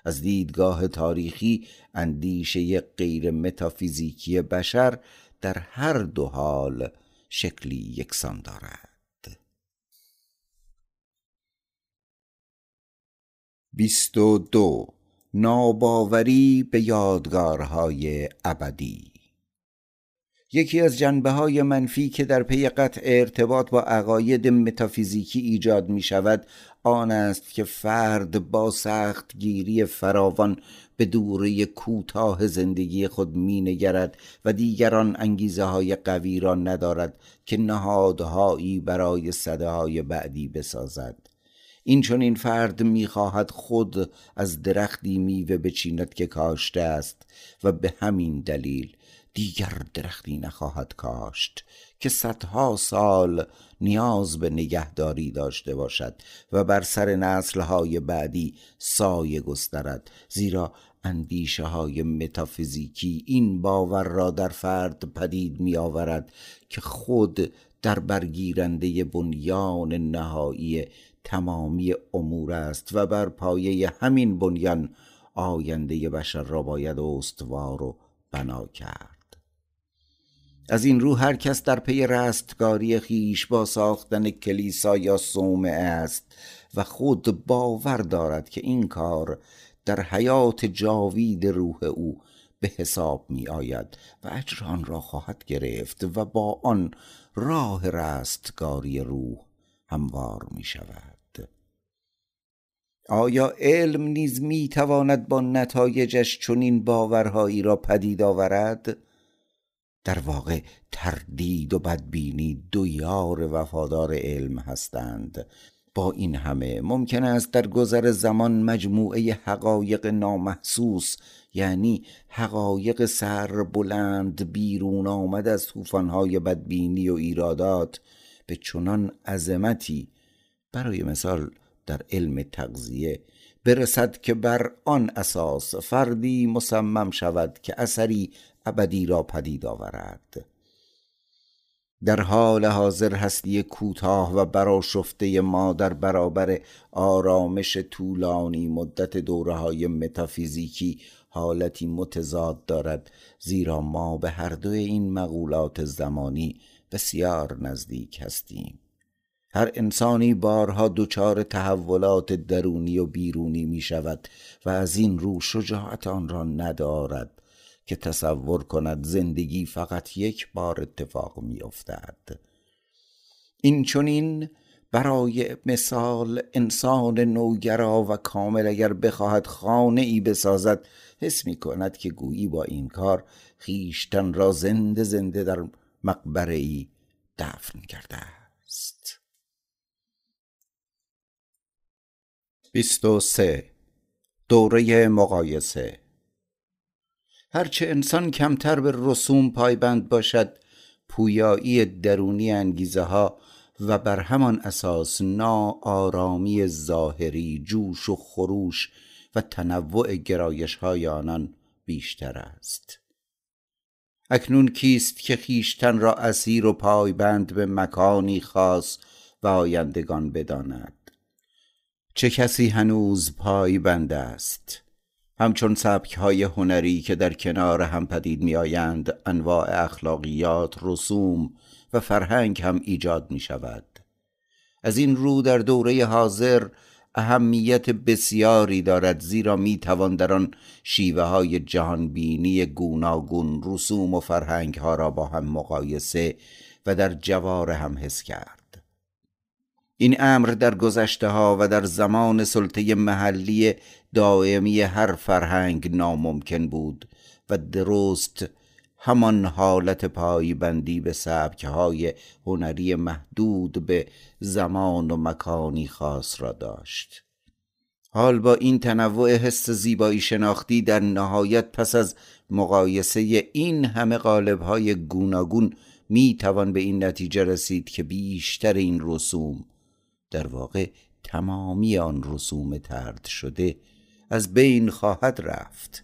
از دیدگاه تاریخی اندیشه غیر متافیزیکی بشر در هر دو حال شکلی یکسان دارد. بیست و دو. ناباوری به یادگارهای ابدی. یکی از جنبه های منفی که در پی قطع ارتباط با عقاید متافیزیکی ایجاد می شود آن است که فرد با سخت گیری فراوان به دوره کوتاه زندگی خود می نگرد و دیگران انگیزه های قوی را ندارد که نهادهایی برای صده های بعدی بسازد. این چون این فرد می‌خواهد خود از درختی میوه بچیند که کاشته است و به همین دلیل دیگر درختی نخواهد کاشت که صدها سال نیاز به نگهداری داشته باشد و بر سر نسلهای بعدی سایه گسترد. زیرا اندیشه های متافیزیکی این باور را در فرد پدید می آورد که خود در برگیرنده بنیان نهایی تمامی امور است و بر پایه همین بنیان آینده بشر را باید استوار و بنا کرد. از این رو هر کس در پی رستگاری خیش با ساختن کلیسا یا صومعه است و خود باور دارد که این کار در حیات جاوید روح او به حساب می آید و اجران را خواهد گرفت و با آن راه رستگاری روح هموار می شود آیا علم نیز می تواند با نتایجش چنین باورهایی را پدید آورد؟ در واقع تردید و بدبینی دو یار وفادار علم هستند. با این همه ممکن است در گذر زمان مجموعه حقایق نامحسوس یعنی حقایق سر بلند بیرون آمد از طوفانهای بدبینی و ایرادات به چنان عظمتی برای مثال در علم تغذیه برسد که بر آن اساس فردی مصمم شود که اثری ابدی را پدید آورد. در حال حاضر هستی کوتاه و براشفته ما در برابر آرامش طولانی مدت دوره های متافیزیکی حالتی متضاد دارد زیرا ما به هر دوی این مقولات زمانی بسیار نزدیک هستیم. هر انسانی بارها دچار تحولات درونی و بیرونی می شود و از این رو شجاعت آن را ندارد. که تصور کند زندگی فقط یک بار اتفاق می افتد این برای مثال انسان نوگرا و کامل اگر بخواهد خانه ای بسازد حس می کند که گویی با این کار خیشتن را زنده زنده در مقبره ای دفن کرده است. بیست و سه. دوره مقایسه. هرچه انسان کمتر به رسوم پایبند باشد پویایی درونی انگیزه ها و بر همان اساس ناآرامی ظاهری جوش و خروش و تنوع گرایش های آنان بیشتر است. اکنون کیست که خیشتن را اسیر و پایبند به مکانی خاص و آیندگان بداند؟ چه کسی هنوز پایبند است؟ همچون سبک های هنری که در کنار هم پدید می آیند انواع اخلاقیات، رسوم و فرهنگ هم ایجاد می شود از این رو در دوره حاضر اهمیت بسیاری دارد زیرا می توان در آن شیوه های جهانبینی گوناگون رسوم و فرهنگ ها را با هم مقایسه و در جوار هم حس کرد. این امر در گذشته ها و در زمان سلطه محلی دائمی هر فرهنگ ناممکن بود و درست همان حالت پایبندی به سبک های هنری محدود به زمان و مکانی خاص را داشت. حال با این تنوع حس زیبایی شناختی در نهایت پس از مقایسه این همه قالب های گوناگون می توان به این نتیجه رسید که بیشتر این رسوم در واقع تمامی آن رسوم ترد شده از بین خواهد رفت.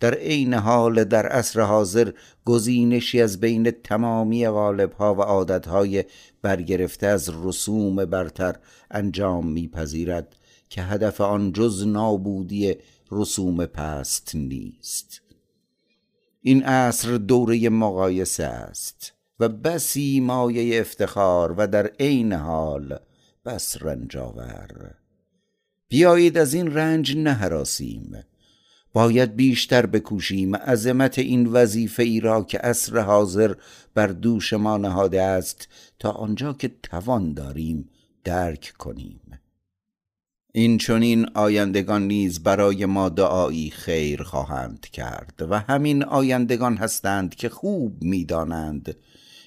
در عین حال در عصر حاضر گزینشی از بین تمامی غالبها و عادتهای برگرفته از رسوم برتر انجام میپذیرد که هدف آن جز نابودی رسوم پست نیست. این عصر دوره مقایسه است و بسی مایه افتخار و در عین حال بس رنجاور بیایید از این رنج نهراسیم. باید بیشتر بکوشیم عظمت این وظیفه ای را که عصر حاضر بر دوش ما نهاده است تا آنجا که توان داریم درک کنیم. این چونین آیندگان نیز برای ما دعایی خیر خواهند کرد و همین آیندگان هستند که خوب می‌دانند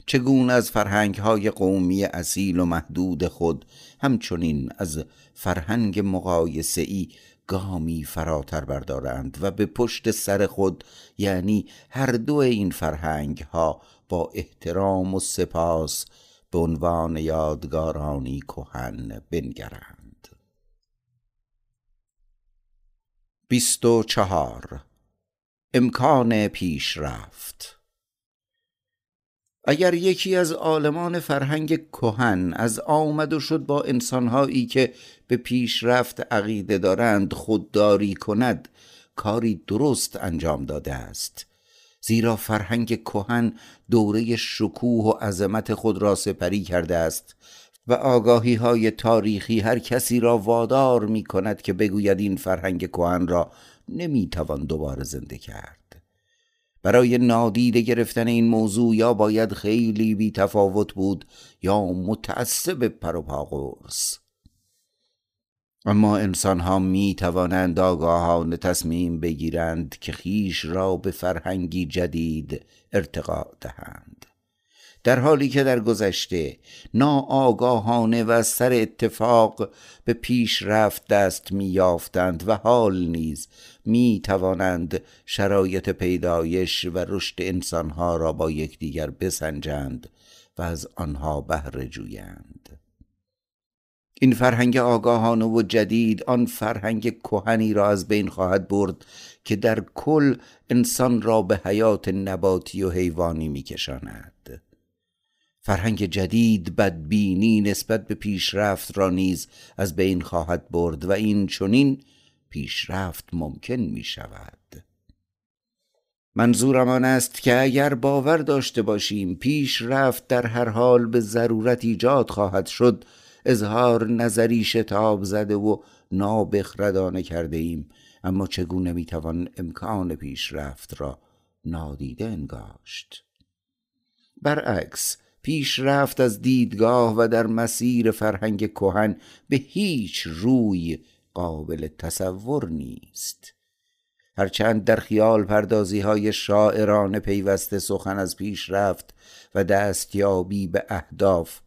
چگونه از فرهنگ های قومی اصیل و محدود خود همچنین از فرهنگ مقایسه ای گامی فراتر بردارند و به پشت سر خود یعنی هر دو این فرهنگ ها با احترام و سپاس به عنوان یادگارانی کهن بنگرند. بیست و چهار. امکان پیشرفت اگر یکی از عالمان فرهنگ کهن از آمد و شد با انسانهایی که به پیشرفت عقیده دارند خودداری کند کاری درست انجام داده است. زیرا فرهنگ کهن دوره شکوه و عظمت خود را سپری کرده است و آگاهی های تاریخی هر کسی را وادار می کند که بگوید این فرهنگ کهن را نمی توان دوباره زنده کرد. برای نادیده گرفتن این موضوع یا باید خیلی بی تفاوت بود یا متعصب پروپاگورس اما انسان ها می توانند آگاهانه تصمیم بگیرند که خیش را به فرهنگی جدید ارتقا دهند. در حالی که در گذشته ناآگاهانه و سر اتفاق به پیش رفت دست میافتند و حال نیز می توانند شرایط پیدایش و رشد انسانها را با یکدیگر بسنجند و از آنها بهره جویند. این فرهنگ آگاهانه و جدید آن فرهنگ کهنی را از بین خواهد برد که در کل انسان را به حیات نباتی و حیوانی میکشاند. فرهنگ جدید بدبینی نسبت به پیشرفت را نیز از بین خواهد برد و این چنین پیشرفت ممکن می شود. منظورم آن است که اگر باور داشته باشیم پیشرفت در هر حال به ضرورت ایجاد خواهد شد اظهار نظری شتاب زده و نابخردانه کرده ایم. اما چگونه می‌توان امکان پیشرفت را نادیده انگاشت؟ برعکس پیشرفت از دیدگاه و در مسیر فرهنگ کهن به هیچ روی قابل تصور نیست. هرچند در خیال پردازی های شاعرانه پیوسته سخن از پیشرفت و دستیابی به اهداف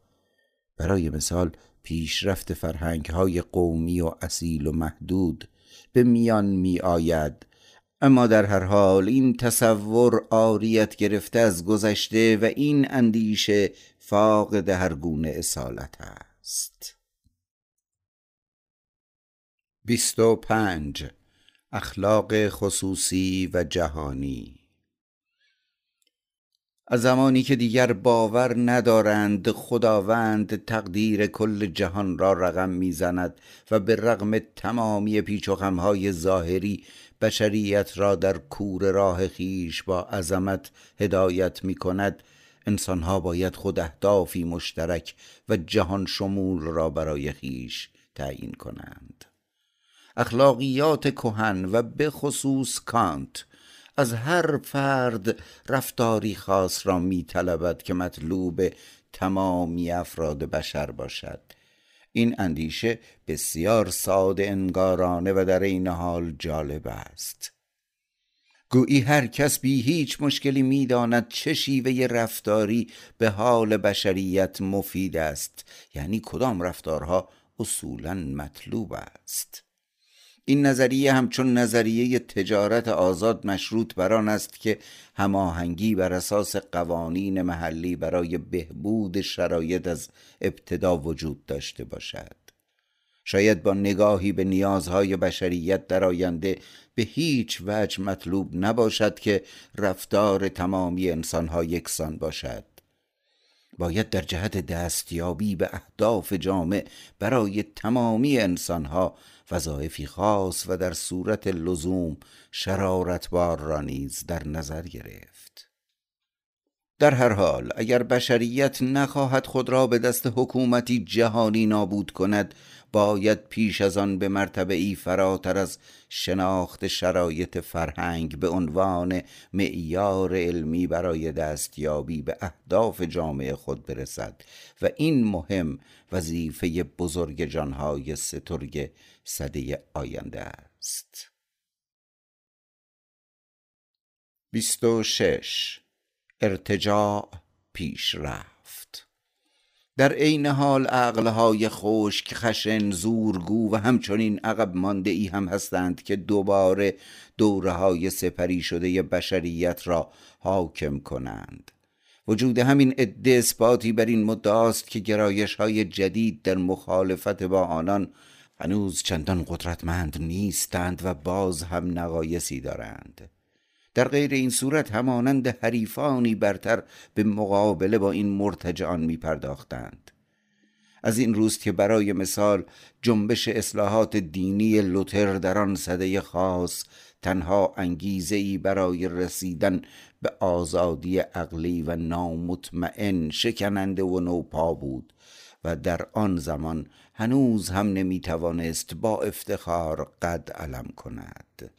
برای مثال پیشرفت فرهنگ های قومی و اصیل و محدود به میان می آید اما در هر حال این تصور آریت گرفته از گذشته و این اندیشه فاقد هر گونه اصالت است. بیست و پنج. اخلاق خصوصی و جهانی. از زمانی که دیگر باور ندارند خداوند تقدیر کل جهان را رقم می‌زند و به رغم تمامی پیچ و خمهای ظاهری بشریت را در کور راه خیش با عظمت هدایت می کند انسانها باید خود اهدافی مشترک و جهان شمول را برای خیش تعیین کنند. اخلاقیات کهن و به خصوص کانت. از هر فرد رفتاری خاص را می طلبد که مطلوب تمامی افراد بشر باشد. این اندیشه بسیار ساده انگارانه و در این حال جالب است. گویی هر کس بی هیچ مشکلی می‌داند چه شیوه رفتاری به حال بشریت مفید است. یعنی کدام رفتارها اصولا مطلوب است. این نظریه همچون نظریه تجارت آزاد مشروط بر آن است که هماهنگی بر اساس قوانین محلی برای بهبود شرایط از ابتدا وجود داشته باشد. شاید با نگاهی به نیازهای بشریت در آینده به هیچ وجه مطلوب نباشد که رفتار تمامی انسانها یکسان باشد. باید در جهت دستیابی به اهداف جامع برای تمامی انسانها وظایفی خاص و در صورت لزوم شرارتبار را نیز در نظر گرفت. در هر حال اگر بشریت نخواهد خود را به دست حکومتی جهانی نابود کند باید پیش از آن به مرتبه ای فراتر از شناخت شرایط فرهنگ به عنوان معیار علمی برای دستیابی به اهداف جامعه خود برسد و این مهم وظیفه بزرگ جانهای سترگ صده آینده است. بیست و شش. ارتجاع پیشرفت در عین حال عقلهای خشک خشن زورگو و همچنین عقب مانده ای هم هستند که دوباره دوره های سپری شده بشریت را حاکم کنند. وجود همین عده اثباتی بر این مدعاست که گرایش های جدید در مخالفت با آنان هنوز چندان قدرتمند نیستند و باز هم نقایسی دارند. در غیر این صورت همانند حریفانی برتر به مقابله با این مرتجعان می پرداختند از این روست که برای مثال جنبش اصلاحات دینی لوتر در آن صده خاص تنها انگیزه ای برای رسیدن به آزادی عقلی و نامطمئن شکننده و نوپا بود و در آن زمان هنوز هم نمی‌توانست با افتخار قد علم کند.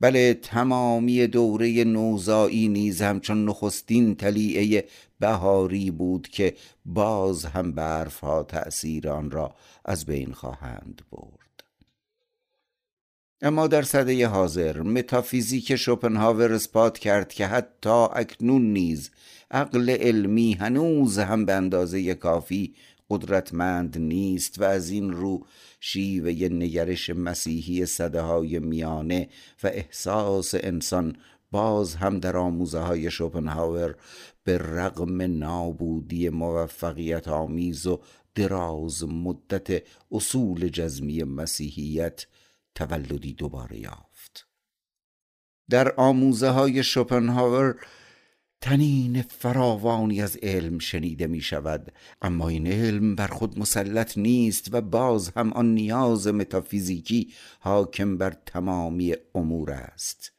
بله تمامی دوره نوزایی نیز همچون نخستین تلیعه بهاری بود که باز هم برفها تأثیر آن را از بین خواهند برد. اما در صده حاضر متافیزیک شوپنهاور اثبات کرد که حتی اکنون نیز عقل علمی هنوز هم به اندازه کافی قدرتمند نیست و از این رو شیوه نگرش مسیحی صده های میانه و احساس انسان باز هم در آموزه های شوپنهاور به رغم نابودی موفقیت آمیز و دراز مدت اصول جزمی مسیحیت تولدی دوباره یافت. در آموزه های شوپنهاور تنین فراوانی از علم شنیده می شود اما این علم بر خود مسلط نیست و باز هم آن نیاز متافیزیکی حاکم بر تمامی امور است.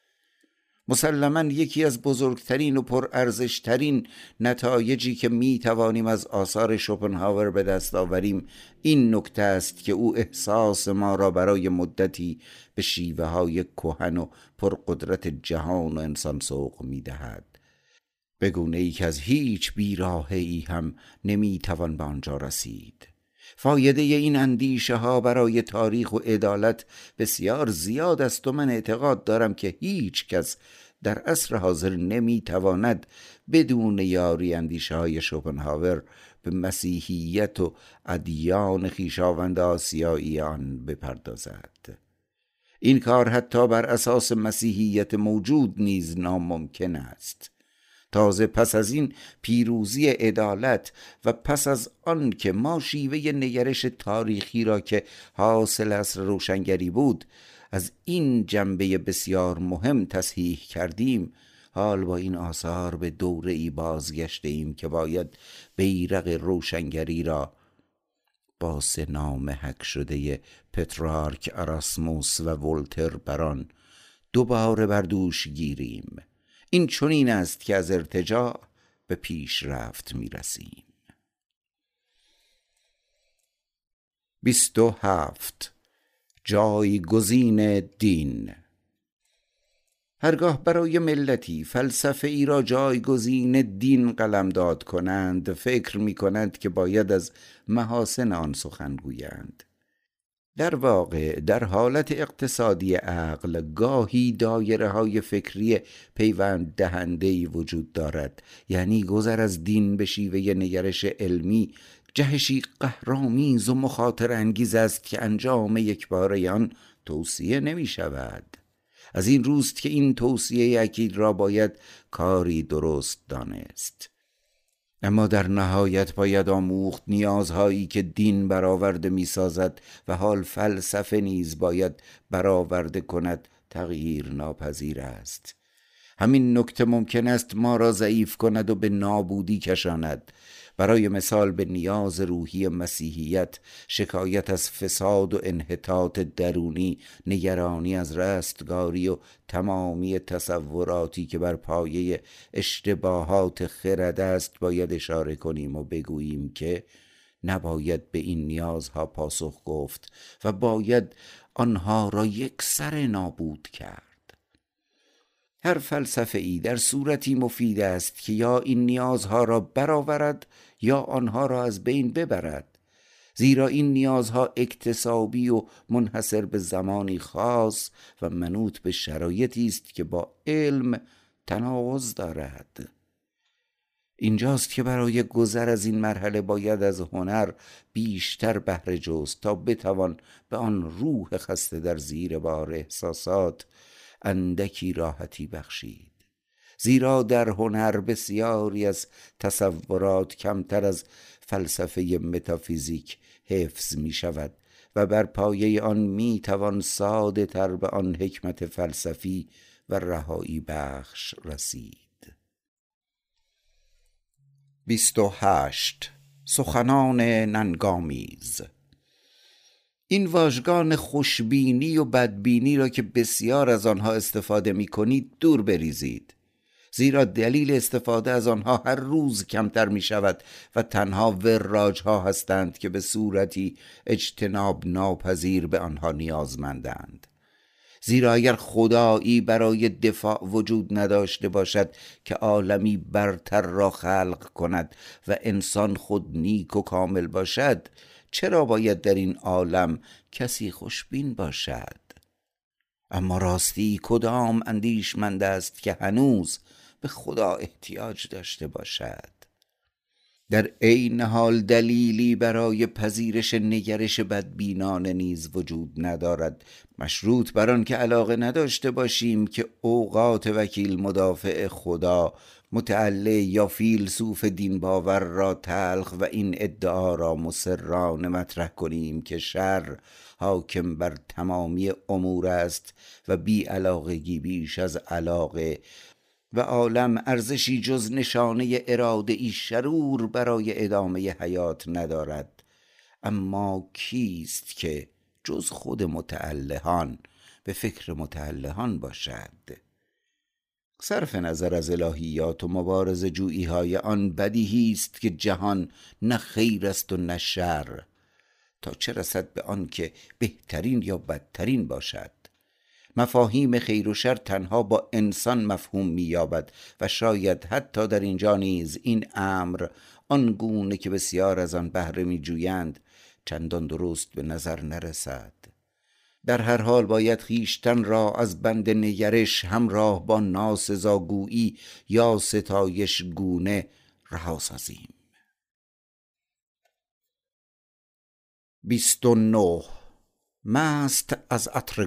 مسلما یکی از بزرگترین و پرارزشترین نتایجی که می توانیم از آثار شوپنهاور به دست آوریم این نکته است که او احساس ما را برای مدتی به شیوه های کهن و پرقدرت جهان و انسان سوق می دهد بگونه ای که از هیچ بیراهه ای هم نمی توان به آنجا رسید. فایده این اندیشه ها برای تاریخ و عدالت بسیار زیاد است و من اعتقاد دارم که هیچ کس در عصر حاضر نمی تواند بدون یاری اندیشه های شوپنهاور به مسیحیت و ادیان خیشاوند آسیایی آن بپردازد. این کار حتی بر اساس مسیحیت موجود نیز ناممکن است. تازه پس از این پیروزی عدالت و پس از آن که ما شیوه نگرش تاریخی را که حاصل اصر روشنگری بود از این جنبه بسیار مهم تصحیح کردیم حال با این آثار به دوره ای بازگشته ایم که باید بیرق روشنگری را با نام حک شده پترارک اراسموس و ولتر بران دوباره بر دوش گیریم. این چنین است که از ارتجاع به بیست و هفت. جایگزین دین. هرگاه برای ملتی فلسفه ای را جایگزین دین قلمداد کنند فکر می کنند که باید از محاسن آن سخن گویند. در واقع در حالت اقتصادی عقل گاهی دایره های فکری پیوند دهنده وجود دارد. یعنی گذر از دین به شیوه نگرش علمی جهشی قهرامیز و مخاطر انگیز است که انجام یک آن توصیه نمی شود از این روست که این توصیه اکید را باید کاری درست دانست. اما در نهایت باید آموخت نیازهایی که دین برآورده می سازد و حال فلسفه نیز باید برآورده کند تغییر ناپذیر است. همین نکته ممکن است ما را ضعیف کند و به نابودی کشاند. برای مثال به نیاز روحی مسیحیت شکایت از فساد و انحطاط درونی نگرانی از رستگاری و تمامی تصوراتی که بر پایه اشتباهات خرد است باید اشاره کنیم و بگوییم که نباید به این نیازها پاسخ گفت و باید آنها را یک سر نابود کرد. هر فلسفه ای در صورتی مفید است که یا این نیازها را برآورد یا آنها را از بین ببرد. زیرا این نیازها اکتسابی و منحصر به زمانی خاص و منوط به شرایطی است که با علم تناقض دارد. اینجاست که برای گذر از این مرحله باید از هنر بیشتر بهره جست تا بتوان به آن روح خسته در زیر بار احساسات اندکی راحتی بخشید. زیرا در هنر بسیاری از تصورات کمتر از فلسفه متافیزیک حفظ می شود و بر پایه آن می توان ساده تر به آن حکمت فلسفی و رهایی بخش رسید. بیست و هشت. سخنان ننگامیز این واژگان خوشبینی و بدبینی را که بسیار از آنها استفاده می کنید دور بریزید. زیرا دلیل استفاده از آنها هر روز کمتر می شود و تنها وراج ها هستند که به صورتی اجتناب ناپذیر به آنها نیازمندند. زیرا اگر خدایی برای دفاع وجود نداشته باشد که عالمی برتر را خلق کند و انسان خود نیک و کامل باشد چرا باید در این عالم کسی خوشبین باشد؟ اما راستی کدام اندیشمند است که هنوز به خدا احتیاج داشته باشد. در عین حال دلیلی برای پذیرش نگرش بدبینانه نیز وجود ندارد. مشروط بر آن که علاقه نداشته باشیم که اوقات وکیل مدافع خدا متعله یا فیلسوف دین باور را تلخ و این ادعا را مسررانه مطرح کنیم که شر حاکم بر تمامی امور است و بی علاقگی بیش از علاقه و عالم ارزشی جز نشانه اراده ای شرور برای ادامه حیات ندارد. اما کیست که جز خود متعلهان به فکر متعلهان باشد؟ صرف نظر از الهیات و مبارز جویی های آن بدیهی است که جهان نه خیر است و نه شر. تا چه رسد به آن که بهترین یا بدترین باشد؟ مفاهیم خیر و شر تنها با انسان مفهوم مییابد و شاید حتی در اینجا نیز این امر آنگونه که بسیار از آن بهره میجویند چندان درست به نظر نرسد. در هر حال باید خیشتن را از بند نگرش همراه با ناسزاگویی یا ستایش گونه رها سازیم. بیست و نه. مست از عطر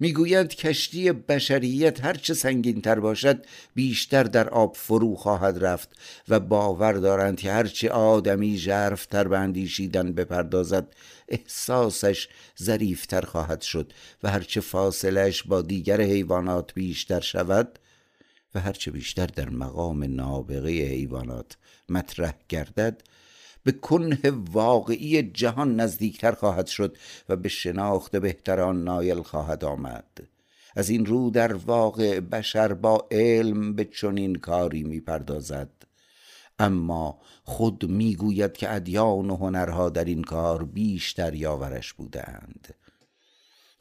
می‌گویند کشتی بشریت هرچه سنگین تر باشد بیشتر در آب فرو خواهد رفت و باور دارند که هرچه آدمی ژرفتر به اندیشیدن بپردازد احساسش ظریفتر خواهد شد و هرچه فاصلش با دیگر حیوانات بیشتر شود و هرچه بیشتر در مقام نابغه حیوانات مطرح گردد به کنه واقعی جهان نزدیکتر خواهد شد و به شناخت بهتر آن نایل خواهد آمد. از این رو در واقع بشر با علم به چنین کاری می‌پردازد. اما خود می‌گوید که ادیان و هنرها در این کار بیشتر یاورش بودند.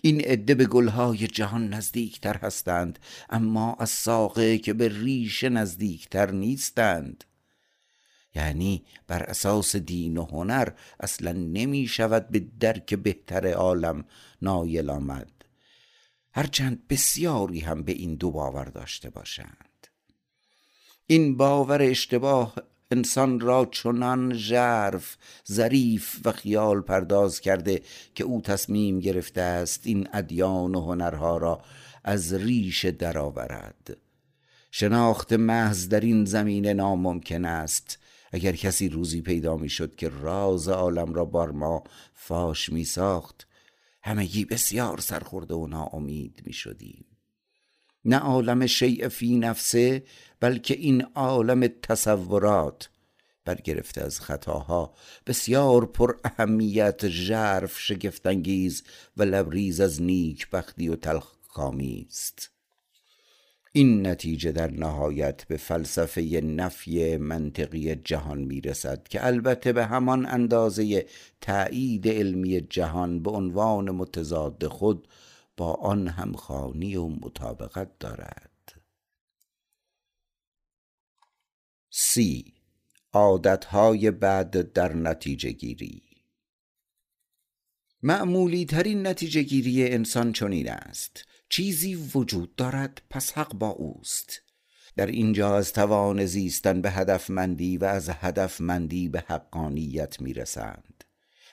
این عده به گلهای جهان نزدیکتر هستند اما از ساقه که به ریشه نزدیکتر نیستند. یعنی بر اساس دین و هنر اصلا نمی شود به درک بهتر عالم نایل آمد. هرچند بسیاری هم به این دو باور داشته باشند. این باور اشتباه انسان را چنان ژرف ظریف و خیال پرداز کرده که او تصمیم گرفته است این ادیان و هنرها را از ریش درآورد. شناخت محض در این زمینه ناممکن است. اگر کسی روزی پیدا می شد که راز عالم را بار ما فاش می ساخت همگی بسیار سرخورده و ناامید می شدیم نه عالم شیء فی نفسه بلکه این عالم تصورات برگرفته از خطاها. بسیار پر اهمیت ژرف شگفتانگیز و لبریز از نیک بختی و تلخ است. این نتیجه در نهایت به فلسفه نفی منطقی جهان می‌رسد که البته به همان اندازه تایید علمی جهان به عنوان متضاد خود با آن همخانی و مطابقت دارد. سی. عادتهای بعد در نتیجه گیری. معمولی ترین نتیجه گیری انسان چنین است. چیزی وجود دارد پس حق با اوست. در اینجا از توان زیستن به هدفمندی و از هدفمندی به حقانیت می‌رسند.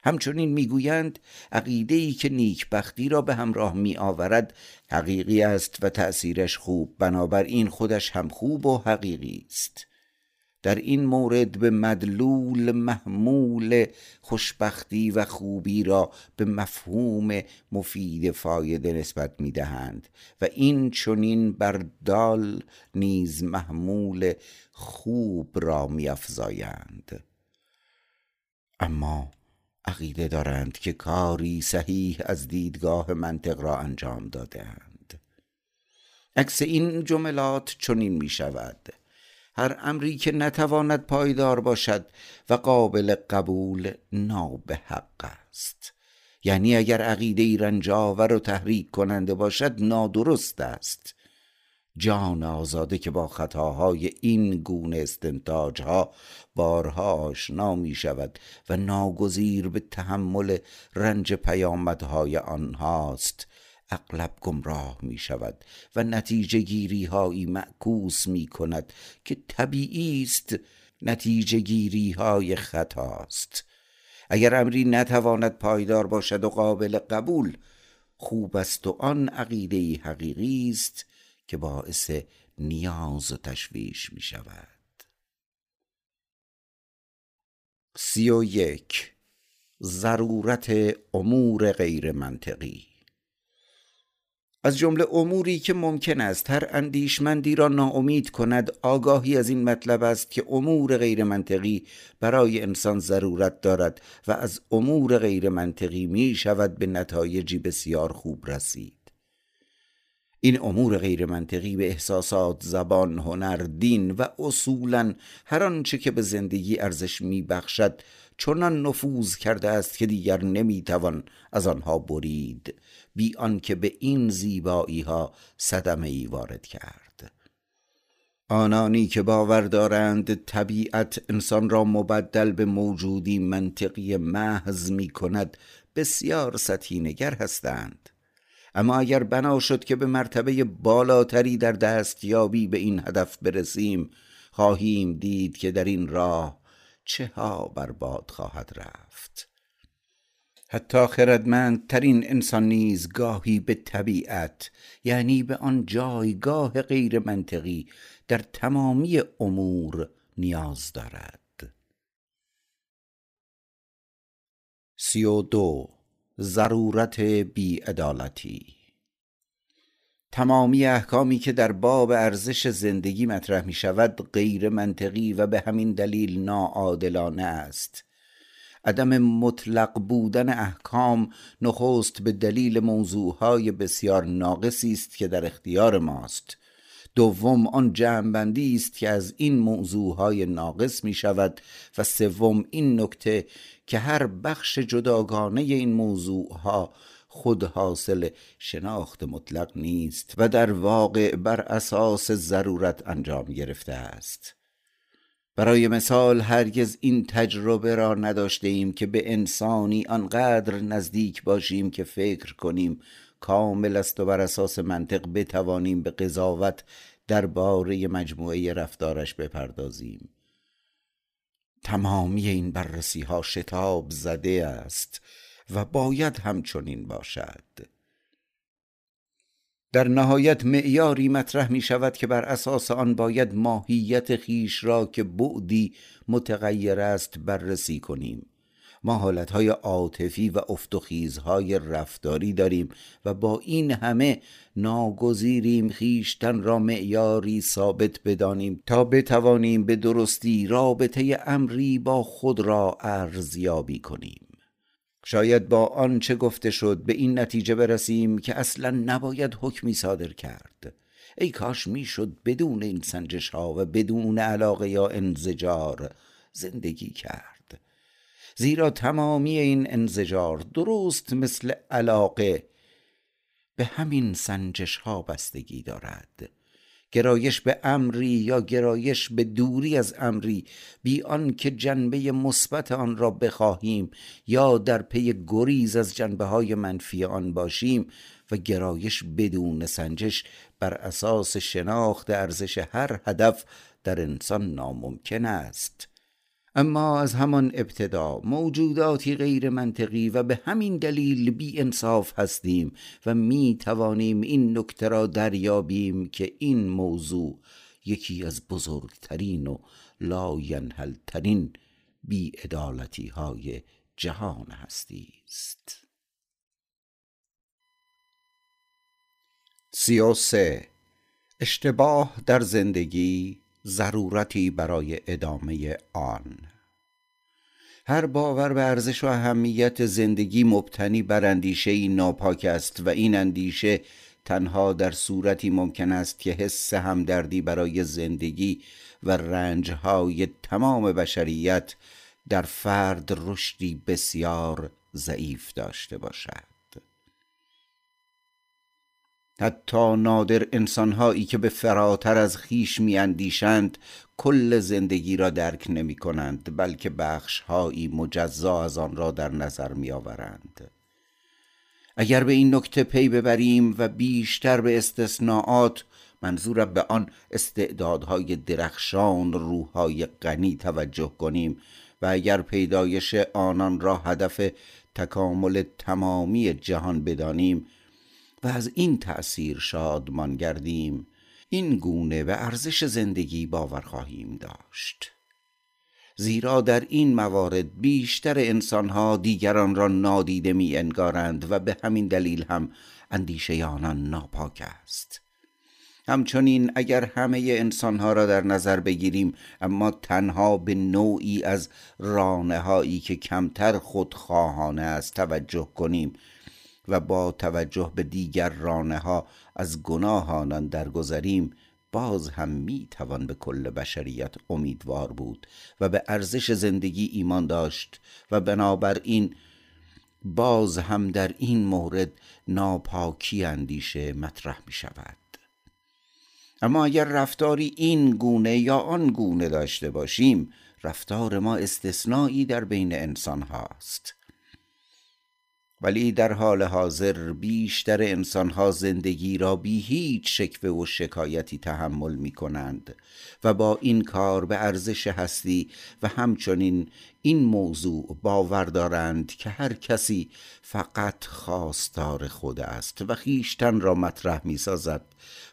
همچنین می‌گویند عقیده ای که نیکبختی را به همراه می آورد حقیقی است و تأثیرش خوب بنابراین خودش هم خوب و حقیقی است. در این مورد به مدلول محمول خوشبختی و خوبی را به مفهوم مفید فایده نسبت می دهند و این چونین بر دال نیز محمول خوب را می افزایند اما عقیده دارند که کاری صحیح از دیدگاه منطق را انجام دادند عکس این جملات چنین می شود هر امری که نتواند پایدار باشد و قابل قبول نابحق است. یعنی اگر عقیده ای رنجاور و تحریک کننده باشد نادرست است. جان آزاده که با خطاهای این گونه استنتاج ها بارها آشنا می شود و ناگزیر به تحمل رنج پیامدهای آنهاست. اغلب گمراه می شود و نتیجه گیری هایی معکوس می کند که طبیعی است. نتیجه گیری های خطاست. اگر امری نتواند پایدار باشد و قابل قبول خوب است و آن عقیده حقیقی است که باعث نیاز و تشویش می شود سی و یک. ضرورت امور غیر منطقی از جمله اموری که ممکن است هر اندیشمندی را ناامید کند آگاهی از این مطلب است که امور غیر منطقی برای انسان ضرورت دارد و از امور غیر منطقی می شود به نتایجی بسیار خوب رسید. این امور غیر منطقی به احساسات زبان هنر دین و اصولا هر آنچه که به زندگی ارزش می بخشد چنان نفوذ کرده است که دیگر نمی‌توان از آنها برید. بی آنکه به این زیبایی ها صدمه ای وارد کرد. آنانی که باور دارند طبیعت انسان را مبدل به موجودی منطقی محض می کند بسیار سطحی نگر هستند. اما اگر بنا شد که به مرتبه بالاتری در دستیابی به این هدف برسیم خواهیم دید که در این راه چه ها برباد خواهد رفت. حتی خردمندترین انسان نیز گاهی به طبیعت یعنی به آن جایگاه غیر منطقی در تمامی امور نیاز دارد. سی و دو ضرورت بیعدالتی. تمامی احکامی که در باب ارزش زندگی مطرح می شود غیر منطقی و به همین دلیل ناعادلانه است. عدم مطلق بودن احکام نخست به دلیل موضوعهای بسیار ناقصی است که در اختیار ماست. دوم آن جمعبندی است که از این موضوعهای ناقص می شود و سوم این نکته که هر بخش جداگانه این موضوعها خود حاصل شناخت مطلق نیست و در واقع بر اساس ضرورت انجام گرفته است. برای مثال هرگز این تجربه را نداشته ایم که به انسانی آنقدر نزدیک باشیم که فکر کنیم کامل است و بر اساس منطق بتوانیم به قضاوت درباره مجموعه رفتارش بپردازیم. تمامی این بررسی ها شتاب زده است و باید همچنین باشد. در نهایت معیاری مطرح می شود که بر اساس آن باید ماهیت خیش را که بعدی متغیر است بررسی کنیم. ما حالتهای عاطفی و افتخیزهای رفتاری داریم و با این همه ناگزیریم خیشتن را معیاری ثابت بدانیم تا بتوانیم به درستی رابطه امری با خود را ارزیابی کنیم. شاید با آنچه گفته شد به این نتیجه برسیم که اصلا نباید حکمی صادر کرد. ای کاش می‌شد بدون این سنجش ها و بدون علاقه یا انزجار زندگی کرد. زیرا تمامی این انزجار درست مثل علاقه به همین سنجش ها بستگی دارد. گرایش به امری یا گرایش به دوری از امری بی که جنبه مثبت آن را بخواهیم یا در پی گریز از جنبه های منفی آن باشیم و گرایش بدون سنجش بر اساس شناخت ارزش هر هدف در انسان ناممکن است. اما از همان ابتدا موجوداتی غیر منطقی و به همین دلیل بی انصاف هستیم و می توانیم این نکته را دریابیم که این موضوع یکی از بزرگترین و لاینحلترین بی عدالتی های جهان هستی است سی اشتباه در زندگی ضرورتی برای ادامه آن. هر باور به ارزش و اهمیت زندگی مبتنی بر اندیشه ناپاک است و این اندیشه تنها در صورتی ممکن است که حس همدردی برای زندگی و رنجهای تمام بشریت در فرد رشدی بسیار ضعیف داشته باشد. حتی نادر انسانهایی که به فراتر از خیش میاندیشند کل زندگی را درک نمی کنند بلکه بخشهایی مجزا از آن را در نظر می آورند اگر به این نکته پی ببریم و بیشتر به استثناءات منظورم به آن استعدادهای درخشان روحهای غنی توجه کنیم و اگر پیدایش آنان را هدف تکامل تمامی جهان بدانیم از این تأثیر شادمان گردیم. این گونه به ارزش زندگی باور خواهیم داشت. زیرا در این موارد بیشتر انسانها دیگران را نادیده می انگارند و به همین دلیل هم اندیشه آنان ناپاک است. همچنین اگر همه انسانها را در نظر بگیریم اما تنها به نوعی از رانه هایی که کمتر خودخواهانه است توجه کنیم و با توجه به دیگر رانه ها از گناه آنان درگذریم باز هم می توان به کل بشریت امیدوار بود و به ارزش زندگی ایمان داشت و بنابراین باز هم در این مورد ناپاکی اندیشه مطرح می شود اما اگر رفتاری این گونه یا آن گونه داشته باشیم رفتار ما استثنایی در بین انسان هاست. ولی در حال حاضر بیشتر انسانها زندگی را بی هیچ شکوه و شکایتی تحمل می کنند و با این کار به ارزش هستی و همچنین این موضوع باور دارند که هر کسی فقط خواستار خود است و خیشتن را مطرح می سازد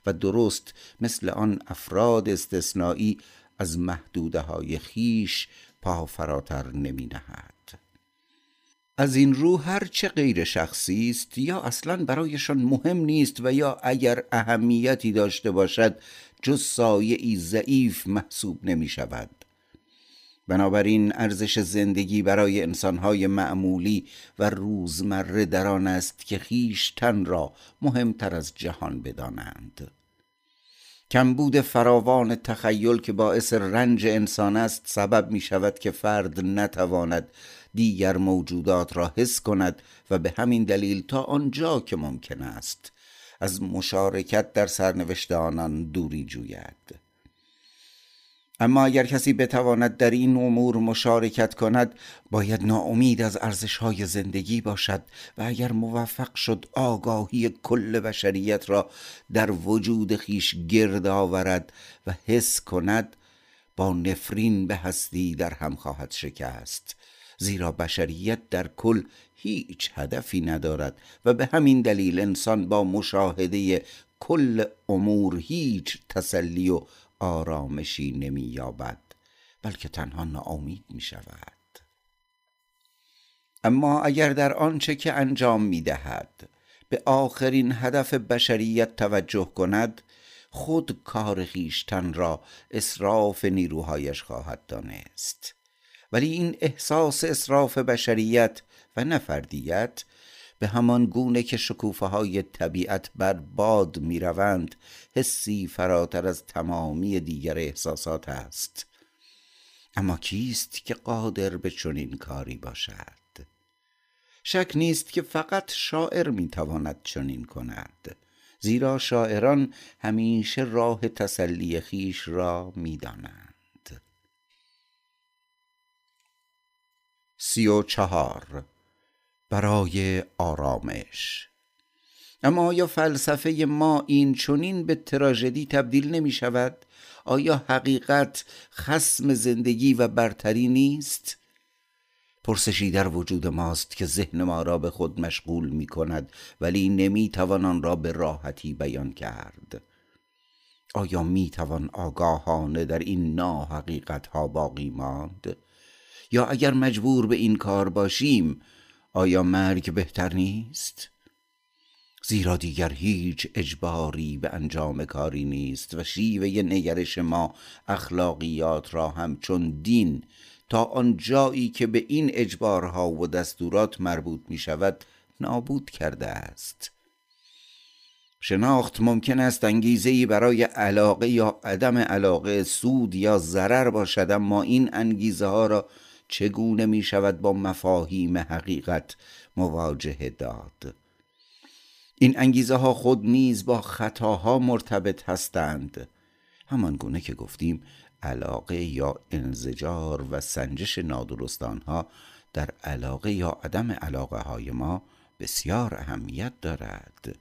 و درست مثل آن افراد استثنایی از محدوده های خیش پا فراتر نمی نهد. از این رو هر چه غیر شخصی است یا اصلا برایشان مهم نیست و یا اگر اهمیتی داشته باشد جز سایه ای ضعیف محسوب نمی شود بنابراین ارزش زندگی برای انسانهای معمولی و روزمره در آن است که خیشتن را مهمتر از جهان بدانند. کمبود فراوان تخیل که باعث رنج انسان است سبب می شود که فرد نتواند دیگر موجودات را حس کند و به همین دلیل تا آنجا که ممکن است از مشارکت در سرنوشت آنان دوری جوید. اما اگر کسی بتواند در این امور مشارکت کند باید ناامید از ارزش های زندگی باشد و اگر موفق شد آگاهی کل بشریت را در وجود خیش گرد آورد و حس کند با نفرین به هستی در هم خواهد شکست. زیرا بشریت در کل هیچ هدفی ندارد و به همین دلیل انسان با مشاهده کل امور هیچ تسلی و آرامشی نمییابد بلکه تنها ناامید می شود اما اگر در آنچه که انجام می دهد به آخرین هدف بشریت توجه کند خود کار خیشتن را اصراف نیروهایش خواهد دانست. ولی این احساس اصراف بشریت و نفردیت به همان گونه که شکوفه های طبیعت بر باد می روند حسی فراتر از تمامی دیگر احساسات است. اما کیست که قادر به چنین کاری باشد؟ شک نیست که فقط شاعر می‌تواند چنین کند زیرا شاعران همیشه راه تسلی خیش را می‌دانند. سی و چهار برای آرامش اما آیا فلسفه ما این چونین به تراژدی تبدیل نمی شود؟ آیا حقیقت خسم زندگی و برتری نیست؟ پرسشی در وجود ماست که ذهن ما را به خود مشغول می کند ولی نمی توان آن را به راحتی بیان کرد آیا می توان آگاهانه در این ناحقیقت ها باقی ماند؟ یا اگر مجبور به این کار باشیم آیا مرگ بهتر نیست؟ زیرا دیگر هیچ اجباری به انجام کاری نیست و شیوه نگرش ما اخلاقیات را همچون دین تا آن جایی که به این اجبارها و دستورات مربوط می شود نابود کرده است شناخت ممکن است انگیزه برای علاقه یا عدم علاقه سود یا ضرر باشد اما این انگیزه ها را چگونه می شود با مفاهیم حقیقت مواجهه داد؟ این انگیزه ها خود نیز با خطاها مرتبط هستند. همان گونه که گفتیم علاقه یا انزجار و سنجش نادرست آنها در علاقه یا عدم علاقه های ما بسیار اهمیت دارد.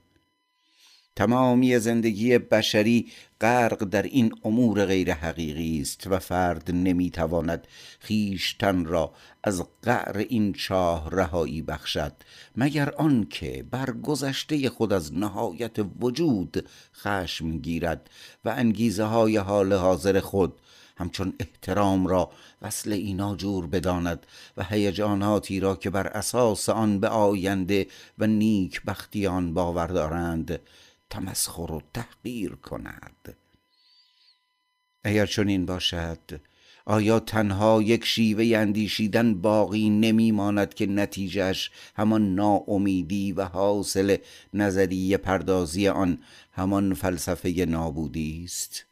تمامی زندگی بشری غرق در این امور غیر حقیقی است و فرد نمی‌تواند خیشتن را از قعر این چاه رهایی بخشد مگر آنکه بر گذشته خود از نهایت وجود خشم گیرد و انگیزه های حال حاضر خود همچون احترام را وصل اینا جور بداند و هیجاناتی را که بر اساس آن به آینده و نیک بختیان باور دارند تمسخر و تحقیر کند. اگر چنین باشد آیا تنها یک شیوه اندیشیدن باقی نمیماند که نتیجهش همان ناامیدی و حاصل نظریه پردازی آن همان فلسفه نابودی است؟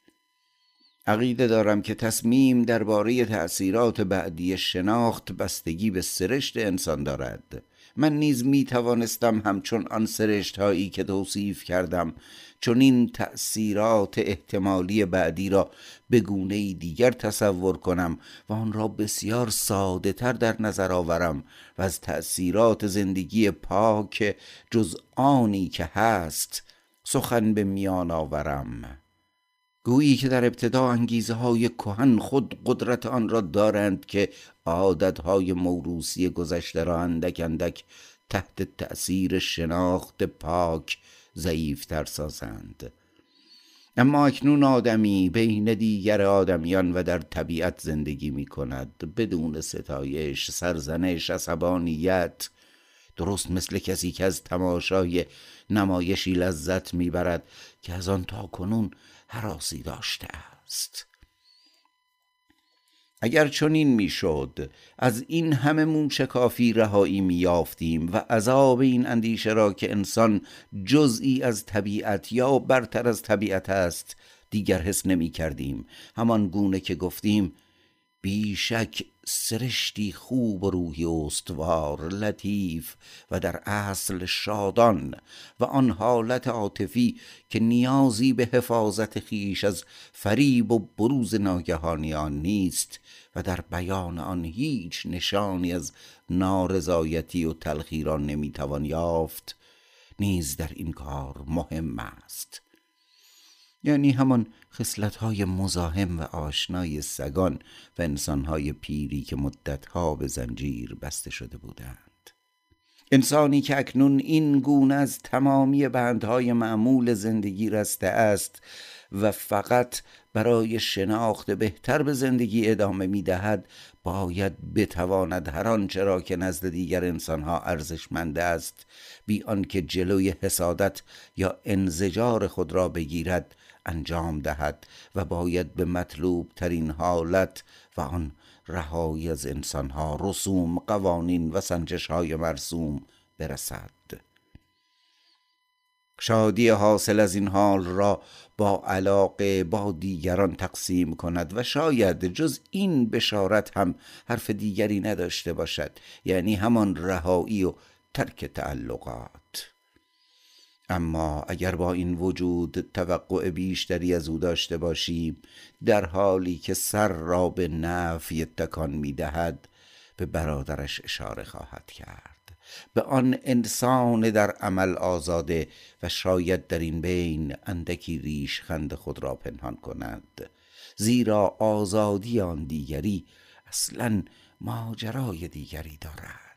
عقیده دارم که تصمیم درباره تأثیرات بعدی شناخت بستگی به سرشت انسان دارد. من نیز می توانستم همچون آن سرشت هایی که توصیف کردم چون این تأثیرات احتمالی بعدی را به گونه دیگر تصور کنم و آن را بسیار ساده تر در نظر آورم و از تأثیرات زندگی پاک جز آنی که هست سخن به میان آورم. گویی که در ابتدا انگیزه های کهن خود قدرت آن را دارند که عادت های موروسی گذشته را اندک اندک تحت تأثیر شناخت پاک ضعیفتر سازند. اما اکنون آدمی بین دیگر آدمیان و در طبیعت زندگی می کند بدون ستایش، سرزنش، عصبانیت درست مثل کسی که از تماشای نمایشی لذت می‌برد که از آن تا کنون حراسی داشته است. اگر چنین می‌شد از این همه موشکافی رهایی میافتیم و عذاب این اندیشه را که انسان جزئی از طبیعت یا برتر از طبیعت است دیگر حس نمی کردیم همان گونه که گفتیم بیشک سرشتی خوب و روحی استوار لطیف و در اصل شادان و آن حالت عاطفی که نیازی به حفاظت خیش از فریب و بروز ناگهانی آن نیست و در بیان آن هیچ نشانی از نارضایتی و تلخی را نمی‌توان یافت نیز در این کار مهم است. یعنی همان های مزاحم و آشنای سگان و انسانهای پیری که مدتها به زنجیر بسته شده بودند. انسانی که اکنون این گونه از تمامی بندهای معمول زندگی رسته است و فقط برای شناخت بهتر به زندگی ادامه می دهد باید بتواند هر آنچه را که نزد دیگر انسانها ارزشمند است بی آنکه جلوی حسادت یا انزجار خود را بگیرد انجام دهد و باید به مطلوب ترین حالت و آن رهایی از انسانها رسوم قوانین و سنجش های مرسوم برسد. شادی حاصل از این حال را با علاقه با دیگران تقسیم کند و شاید جز این بشارت هم حرف دیگری نداشته باشد یعنی همان رهایی و ترک تعلقات. اما اگر با این وجود توقع بیشتری از او داشته باشیم در حالی که سر را به نفی تکان می دهد به برادرش اشاره خواهد کرد. به آن انسان در عمل آزاده و شاید در این بین اندکی ریش خند خود را پنهان کند. زیرا آزادی آن دیگری اصلا ماجرای دیگری دارد.